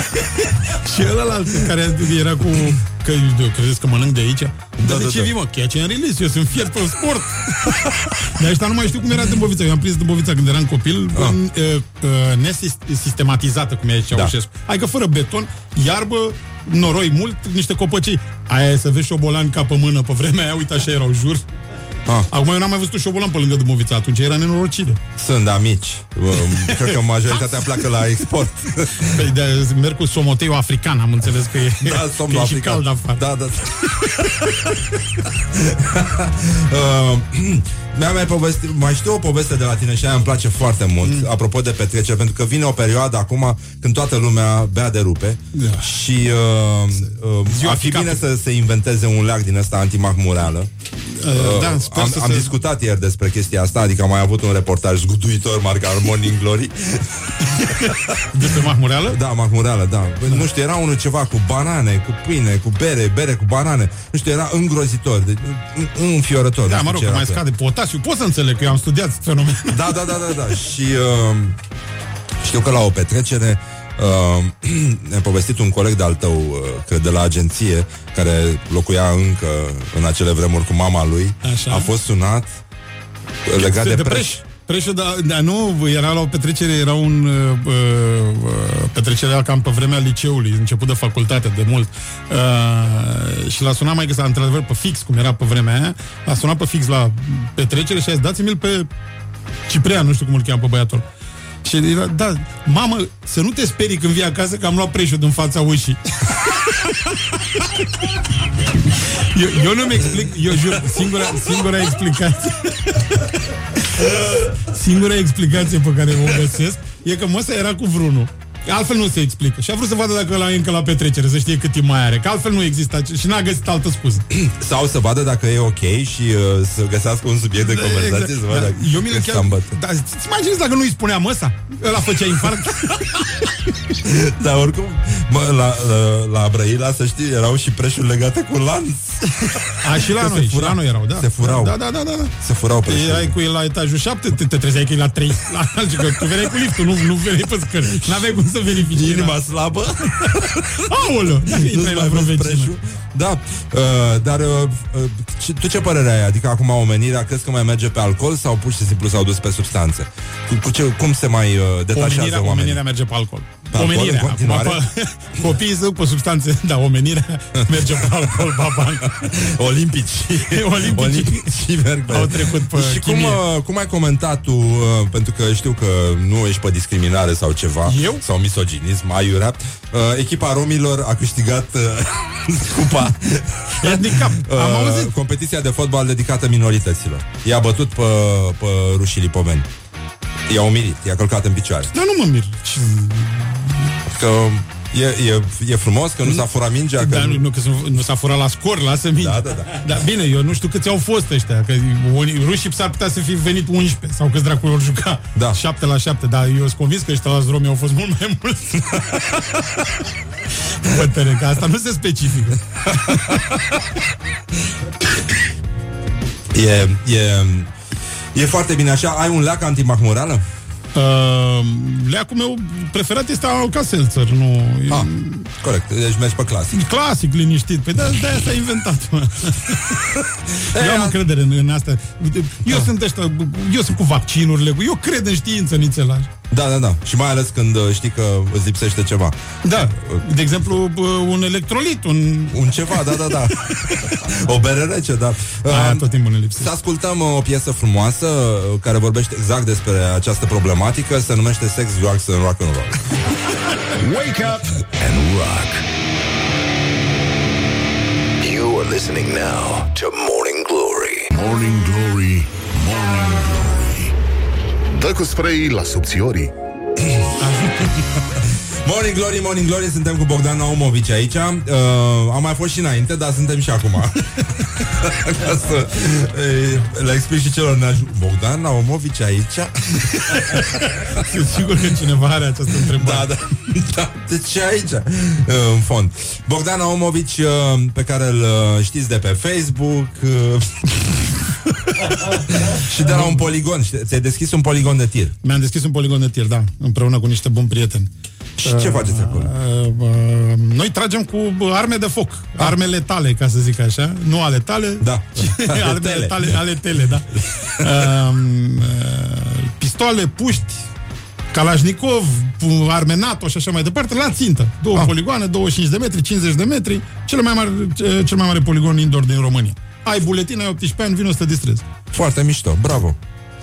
Și ălalt care era cu... Că eu credeți că mănânc de aici? Da, Dar de da, ce da. vii, mă? Catch and release, eu sunt fiert pe sport. Dar ăștia nu mai știu cum era Dâmbovița. Eu am prins Dâmbovița când eram copil, Ah. în, uh, uh, nesistematisată, cum e aici Da. Ceaușescu. Adică fără beton, iarbă, noroi mult, niște copăcii. Aia e să vezi șobolani ca pe mână pe vremea aia, uite așa erau, jur. Ah. Acum eu n-am mai văzut un șobolan pe lângă Dâmbovița, atunci era nenorocire. Sunt amici. Um, Cred că majoritatea pleacă la export. Păi de, merg cu somoteiul african, am înțeles că e, Da, că somnul e și african. cald afară. Da, da. uh, mi-a mai povestit, mai știu o poveste de la tine și aia îmi place foarte mult, mm. apropo de petrecere, pentru că vine o perioadă acum când toată lumea bea de rupe Da. și uh, uh, Ziua ar fi ficatului. bine să se inventeze un leac din ăsta antimahmureală. Uh, da, sper am, să am se- discutat ieri despre chestia asta, adică am mai avut un reportaj zguduitor, marca Morning Glory. Despre mahmureală? Da, mahmureală, da. da. Nu știu, era unul ceva cu banane, cu pâine, cu bere, bere cu banane. Nu știu, era îngrozitor, de, în- înfiorător. Da, nu mă știu rog, ce că era mai pe- scade potasiu. Pot să înțeleg că eu am studiat fenomenul. Da, da, da, da, da. Și uh, știu că la o petrecere uh, ne-a povestit un coleg de-al tău, uh, cred, de la agenție, care locuia încă în acele vremuri cu mama lui. Așa. A fost sunat legat de, de preș. preș. Preșul, da, da, nu, era la o petrecere, era un uh, uh, petrecere era cam pe vremea liceului, început de facultate, de mult. Uh, și l-a sunat mai găsa, într-adevăr, pe fix, cum era pe vremea aia, l-a sunat pe fix la petrecere și a zis, dați-mi-l pe Ciprian, nu știu cum îl cheamă pe băiatul. Și era, da, mamă, să nu te sperii când vii acasă că am luat preșul din fața ușii. eu, eu nu-mi explic, eu jur, singura, singura explicație Singura explicație pe care o găsesc e că măsa era cu vrunul. Altfel nu se explică. Și a vrut să vadă dacă ăla e încă la petrecere, să știe cât timp mai are. Că altfel nu există ace- și n-a găsit altă scuză. Sau să vadă dacă e ok și uh, să găsească un subiect de conversație, să vadă Da, dacă eu mi le că chiar... sambătă. Da, ți imaginezi dacă nu îi spunea măsa? Ăla făcea infarct. Dar oricum, mă, la, la, la Brăila, să știi, erau și preșuri legate cu lanț. A, și la Că noi, se și fura- la noi erau, da. Se furau. Da, da, da, da. Se furau Te preșuri. erai cu el la etajul 7, te, te trezeai că e la 3. La, că tu veneai cu liftul, nu, nu veneai pe scări. N-aveai cum să verifici. Inima slabă. Aoleu, dacă Nu-ți intrai la mai vreo vezi vecină. preșul. Da, uh, dar uh, uh, ce- tu ce părere ai? Adică acum omenirea crezi că mai merge pe alcool sau pur și simplu s-au dus pe substanțe? Cu, cu ce, cum se mai uh, detașează Omenirea, oamenii? omenirea merge pe alcool. Pe alcool omenirea. în continuare? Acum, pe, copiii sunt pe substanțe, da, omenirea merge pe alcool, baban. Olimpici. Olimpici. Olimpici merg pe... Au trecut pe Și cum, chimie. uh, cum ai comentat tu, uh, pentru că știu că nu ești pe discriminare sau ceva, Eu? sau misoginism, aiurea, uh, echipa romilor a câștigat uh, cupa Handicap, am auzit. uh, competiția de fotbal dedicată minorităților. I-a bătut pe, pe rușii lipoveni. I-a umilit, i-a călcat în picioare. Dar nu mă mir. Ce- Că e, e, e frumos că nu s-a furat mingea, că Da, nu, nu, că nu, nu s-a furat la scor, lasă minte. Da, da, da. Dar bine, eu nu știu câți au fost ăștia, că unii, rușii s-ar putea să fi venit 11 sau câți dracu ori juca. Da. 7 la 7, dar eu sunt convins că ăștia la romi au fost mult mai mulți. Bătăre, că asta nu se specifică. e, e, e foarte bine așa. Ai un leac antimahmurală? Uh, leacul meu preferat este Alka-Seltzer, nu... Ah, corect, deci mergi pe clasic. Clasic, liniștit. Păi de de s-a inventat, mă. Eu am încredere în, în asta. Eu sunt ăștia, eu sunt cu vaccinurile, cu- eu cred în știință, nițelaj. Da, da, da. Și mai ales când uh, știi că îți lipsește ceva. Da, de exemplu, bă, un electrolit, un... Un ceva, da, da, da. o bere rece, da. Aia tot timpul ne lipsește. Să ascultăm uh, o piesă frumoasă uh, care vorbește exact despre această problematică, se numește Sex, Drugs and Rock and Roll. Wake up and rock. You are listening now to Morning Glory. Morning Glory, Morning Glory. Dă cu spray la subțiorii. Morning Glory, Morning Glory, suntem cu Bogdan Naumovici aici. Uh, am mai fost și înainte, dar suntem și acum. Ca să uh, le explic și celor ne Bogdan Naumovici aici? Sunt sigur că cineva are această întrebare. Da, da. da. De ce aici? Uh, în fond. Bogdan Naumovici, uh, pe care îl uh, știți de pe Facebook. Uh, și de la un poligon. Știi, Ți-ai deschis un poligon de tir. Mi-am deschis un poligon de tir, da, împreună cu niște buni prieteni. Și ce faceți acolo? Uh, uh, noi tragem cu bă, arme de foc, Ah. armele tale, ca să zic așa, nu ale tale, Da. ci Ale armele tele. tale, ale tele, da. Uh, uh, pistoale, puști, Kalashnikov, pu- arme NATO și așa mai departe, la țintă. Două Ah. poligoane, 25 de metri, 50 de metri, cel mai mare, ce- cel mai mare poligon indoor din România. Ai buletin, ai 18 ani, vino să te distrezi. Foarte mișto, bravo.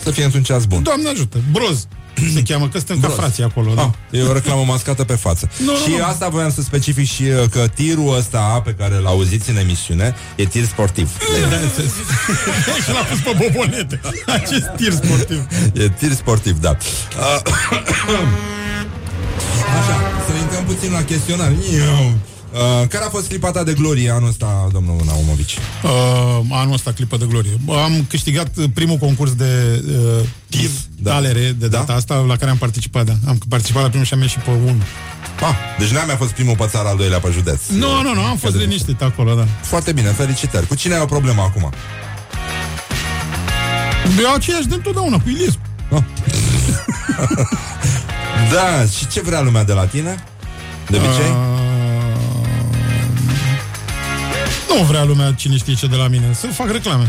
Să fie într-un ceas bun. Doamne ajută, broz se cheamă, că suntem ca Broz. frații acolo. Da. Ah, e o reclamă mascată pe față. Nu, și nu, nu. asta voiam să specific și uh, că tirul ăsta pe care l auziți în emisiune e tir sportiv. Da, și l-a pus pe bobonete. Acest tir sportiv. E tir sportiv, da. Uh, Așa, să intrăm puțin la chestionar. Iu. Uh, care a fost clipa ta de glorie anul ăsta, domnul Naumovici? Uh, anul ăsta clipă de glorie. Am câștigat uh, primul concurs de uh, tir da. talere de data da? asta la care am participat, da. Am participat la primul și am ieșit pe unul. Ah, deci n-am mai fost primul pe țară, al doilea pe județ. Nu, nu, nu, am fost liniștit acolo, da. Foarte bine, felicitări. Cu cine ai o problemă acum? Eu aceeași de întotdeauna, cu Iliescu. Ah. da, și ce vrea lumea de la tine? De obicei? Uh, nu vrea lumea cine știe ce de la mine. Să fac reclame.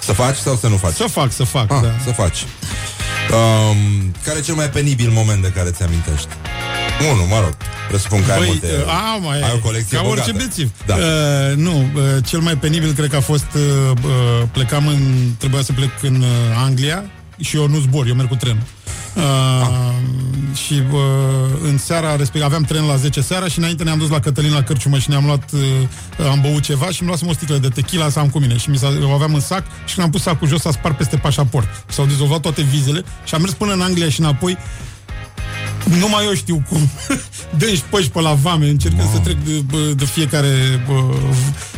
Să faci sau să nu faci? Să fac, să fac, ah, da. Să faci. Um, care e cel mai penibil moment de care ți-amintești? Unul, mă rog. Presupun că ai Băi, multe... uh, a, mai ai o colecție Ca bogată. orice bețiv. Da. Uh, nu, uh, cel mai penibil cred că a fost uh, uh, plecam în... Trebuia să plec în uh, Anglia și eu nu zbor, eu merg cu trenul. Uh, Ah. Și uh, în seara respectiv aveam tren la 10 seara și înainte ne-am dus la Cătălin la cărciumă și ne-am luat uh, am băut ceva și mi luasem o sticlă de tequila să am cu mine și mi s-a, o aveam în sac și când am pus sacul jos s-a spart peste pașaport. S-au dizolvat toate vizele și am mers până în Anglia și înapoi numai eu știu cum. Dânși păși pe la vame, încercând să trec de, bă, de fiecare... Bă,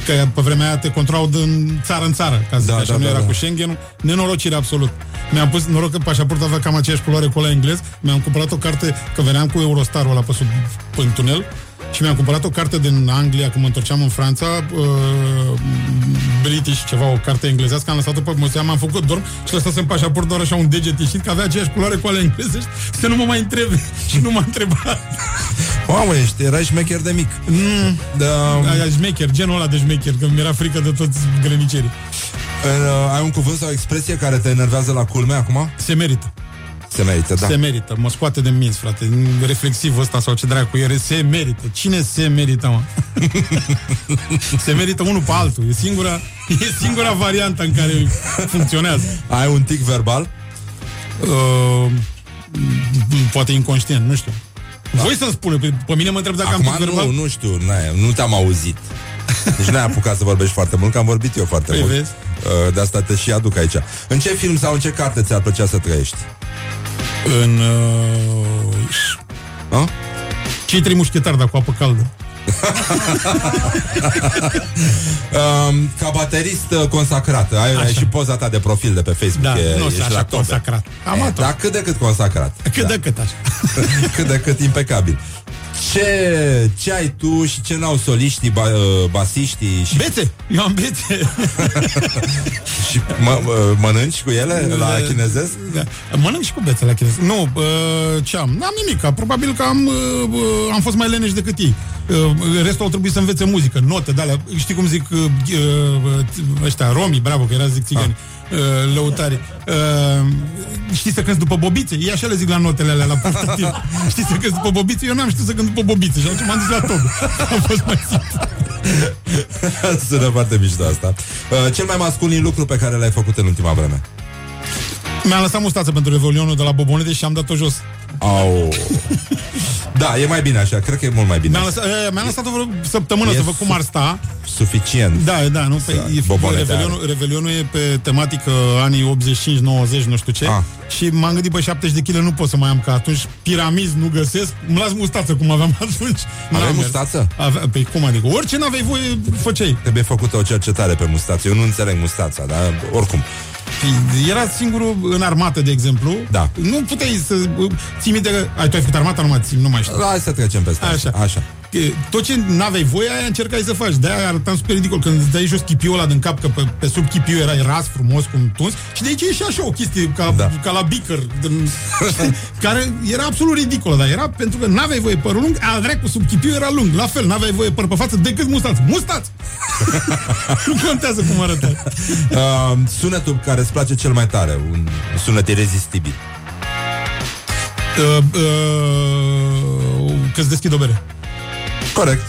că pe vremea aia te controlau din țară în țară, ca să Da, da, așa, da, nu da, era da. cu Schengen, nenorocire absolut. Mi-am pus noroc că pașaportul avea cam aceeași culoare cu ăla englez, mi-am cumpărat o carte, că veneam cu Eurostarul ăla pe sub pe în tunel, și mi-am cumpărat o carte din Anglia când mă întorceam în Franța, uh, British, ceva, o carte englezească, am lăsat-o pe musea, m-am făcut dorm și lăsasem pașaport doar așa un deget ieșit, că avea aceeași culoare cu ale englezești, să nu mă mai întrebe. și nu m-a întrebat. Mamă, ești, erai șmecher de mic. Mm, Da. aia șmecher, genul ăla de șmecher, că mi-era frică de toți grănicerii. Uh, ai un cuvânt sau o expresie care te enervează la culme acum? Se merită. Se merită, da. Se merită, mă scoate de minți, frate. Reflexiv ăsta sau ce dracu e, se merită. Cine se merită, mă? se merită unul pe altul. E singura, e singura variantă în care funcționează. Ai un tic verbal? Uh, poate inconștient, nu știu. Voi să-mi spune, pe, pe mine mă întreb dacă Acum am tic verbal. nu, nu știu, n-ai, nu te-am auzit. Deci n-ai apucat să vorbești foarte mult, că am vorbit eu foarte Păi mult. vezi? Uh, De asta te și aduc aici. În ce film sau în ce carte ți-ar plăcea să trăiești? În... Uh, A? cei trei mușchetari, dar cu apă caldă. um, ca baterist uh, consacrat Ai, ai și poza ta de profil de pe Facebook Da, e, nu sunt ești așa la tope. consacrat. Amator. Dar cât de cât consacrat Cât de cât așa. Cât de cât impecabil ce, ce ai tu și ce n-au soliștii, ba, uh, basiștii și, Bețe! Eu am bețe! și mă, uh, mănânci cu ele la chinezesc? Da. Mănânc și cu bețe la chinez. Nu, uh, ce am? N-am nimic. Probabil că am, uh, uh, am fost mai leneși decât ei. Uh, restul au trebuit să învețe muzică, note de alea. Știi cum zic uh, uh, ăștia, romii, bravo, că era zic țigani. Uh, lăutari. Uh, știți să cânti după bobițe? E așa le zic la notele alea, la purtativ. știți să cânti după bobițe? Eu n-am știut să cânt după bobițe și atunci m-am dus la tot. A fost mai simplu. Sună foarte mișto asta. Uh, cel mai masculin lucru pe care l-ai făcut în ultima vreme? Mi-am lăsat mustață pentru Revelionul de la Bobonete și am dat-o jos. Au. Da, e mai bine așa, cred că e mult mai bine. Mi-am lăsat, e, mi-am lăsat o vreo săptămână E să văd cum ar sta. Suficient. Da, da, nu, pe, e, Bobonete Revelionul, Revelionul e pe tematică anii 85-90, nu știu ce. Ah. Și m-am gândit, pe 70 de kg nu pot să mai am ca atunci. Piramiz nu găsesc. Îmi las mustață cum aveam atunci. Aveai N-am mers. mustață? Avea, pe cum adică? Orice n-aveai voie, făceai. Trebuie făcută o cercetare pe mustață. Eu nu înțeleg mustața, dar oricum. Era singurul în armată, de exemplu. Da. Nu puteai să ții minte că... Ai, tu ai făcut armata, nu mai, țin, nu mai știu. Hai să trecem peste Așa. Așa. Că Tot ce n-aveai voie, aia încercai să faci. De-aia arătam super ridicol. Când îți dai jos chipiul ăla din cap, că pe, pe sub chipiu erai ras, frumos, cum tuns, și de aici e și așa o chestie, ca, da. ca la bicker, din, care era absolut ridicolă, dar era pentru că n-aveai voie părul lung, al dracu sub chipiu era lung. La fel, n-aveai voie păr pe față decât mustață. Mustață! nu contează cum arătai. Uh, sunetul care îți place cel mai tare, un sunet irezistibil. Uh, uh, că-ți deschid o bere. Corect.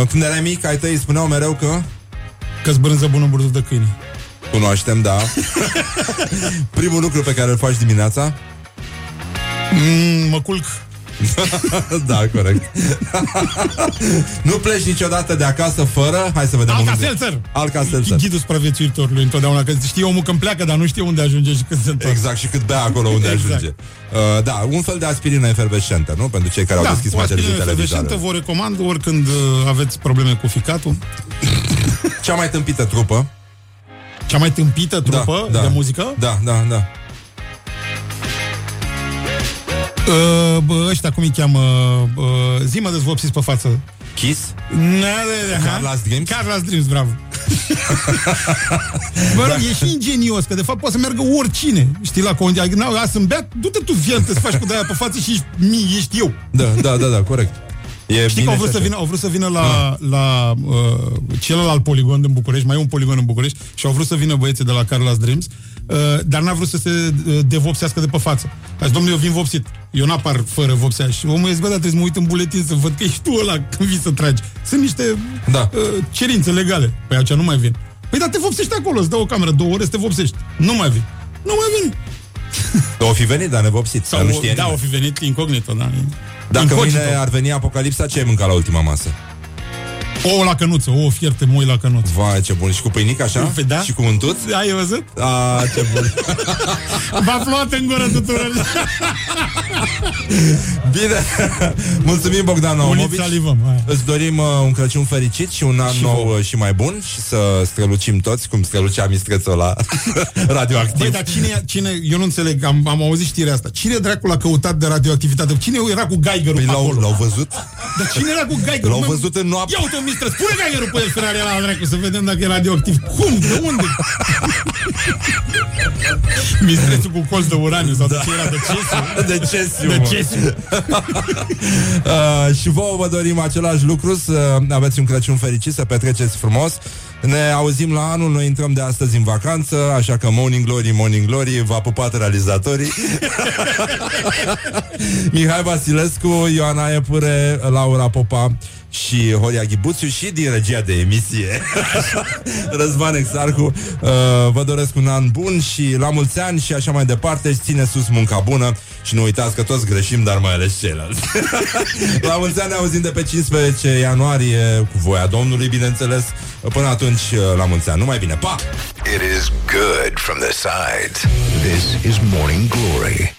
Uh, când erai mic, ai tăi spuneau mereu că Că-ți brânză bună burdul de câine. cunoaștem, da. Primul lucru pe care îl faci dimineața? Mm, mă culc. da, corect. nu pleci niciodată de acasă fără... Hai să vedem Alca unde. Seltzer! Alca Seltzer. Ghidul supraviețuitorului întotdeauna, că știe omul când pleacă, dar nu știe unde ajunge și când se întoarce. Exact, și cât bea acolo unde Exact. ajunge. Uh, da, un fel de aspirină efervescentă, nu? Pentru cei care au deschis o mai aspirină târziu efervescentă televizoare. vă recomand oricând uh, aveți probleme cu ficatul. Cea mai tâmpită trupă. Cea mai tâmpită trupă da. de muzică? Da, da, da. Uh, bă, ăștia cum îi cheamă? Uh, zi mă dezvopsiți pe față. Kiss? Carlos Dreams? Carlos Dreams, bravo. Bă, da. e și ingenios, că de fapt poate să meargă oricine. Știi, la condia. Adică, n-au, sunt beat, du-te tu fientă să faci cu de-aia pe față și ești, mii, ești eu. Da, da, da, da, corect. E Știi că au vrut, și să așa. vină, au vrut să vină la, la uh, celălalt poligon din București, mai e un poligon în București, și au vrut să vină băieții de la Carlos Dreams, uh, dar n-a vrut să se uh, devopsească de pe față. A zis, domnule, eu vin vopsit. Eu n-apar fără vopsea. Și omul zice, bă, dar trebuie să mă uit în buletin să văd că ești tu ăla când vii să tragi. Sunt niște da. uh, cerințe legale. Păi aceea nu mai vin. Păi dar te vopsești acolo, îți dau o cameră, două ore să te vopsești. Nu mai vin. Nu mai vin. O fi venit, dar nevopsit. Sau Sau, nu știe da, nimeni. o fi venit incognito, da. Dacă Incognito. mâine ar veni apocalipsa, ce ai mâncat la ultima masă? Ouă la cănuță, ouă fierte, moi la cănuță. Vai, ce bun. Și cu pâinică, așa? Păi da. Și cu untut? Ai văzut? A, ce bun. V-a fluat în gură tuturor. Bine. Mulțumim, Bogdan Uniți Naumovici. salivăm. hai. Îți dorim uh, un Crăciun fericit și un an Și nou vouă. uh, și mai bun și să strălucim toți, cum strălucea mistrețul la radioactiv. Băi, dar cine, cine, eu nu înțeleg, am, am auzit știrea asta. Cine dracul a căutat de radioactivitate? Cine era cu Geigerul Păi pe l-au, acolo? l-au văzut? Dar cine era cu Geigerul? L-au Mă, văzut în noapte. Ia uite o mistră, spune Geigerul pe el Ferrari la dracu să vedem dacă e radioactiv. Cum? De unde? Mistrețul cu colț de uraniu sau de ce era? De cesiu? De cesiu, De mă. cesiu. uh, și vouă vă dorim același lucru Să aveți un Crăciun fericit, să petreceți frumos Ne auzim la anul, noi intrăm de astăzi în vacanță Așa că Morning Glory, Morning Glory V-a pupat realizatorii Mihai Vasilescu, Ioana Epure, Laura Popa și Horia Ghibuțiu și din regia de emisie Răzvan Exarcu uh, Vă doresc un an bun și la mulți ani și așa mai departe Ține sus munca bună și nu uitați că toți greșim, dar mai ales ceilalți La mulți ani ne auzim de pe 15 ianuarie Cu voia Domnului, bineînțeles Până atunci, uh, la mulți ani, numai bine, pa! It is good from the sides. This is Morning Glory.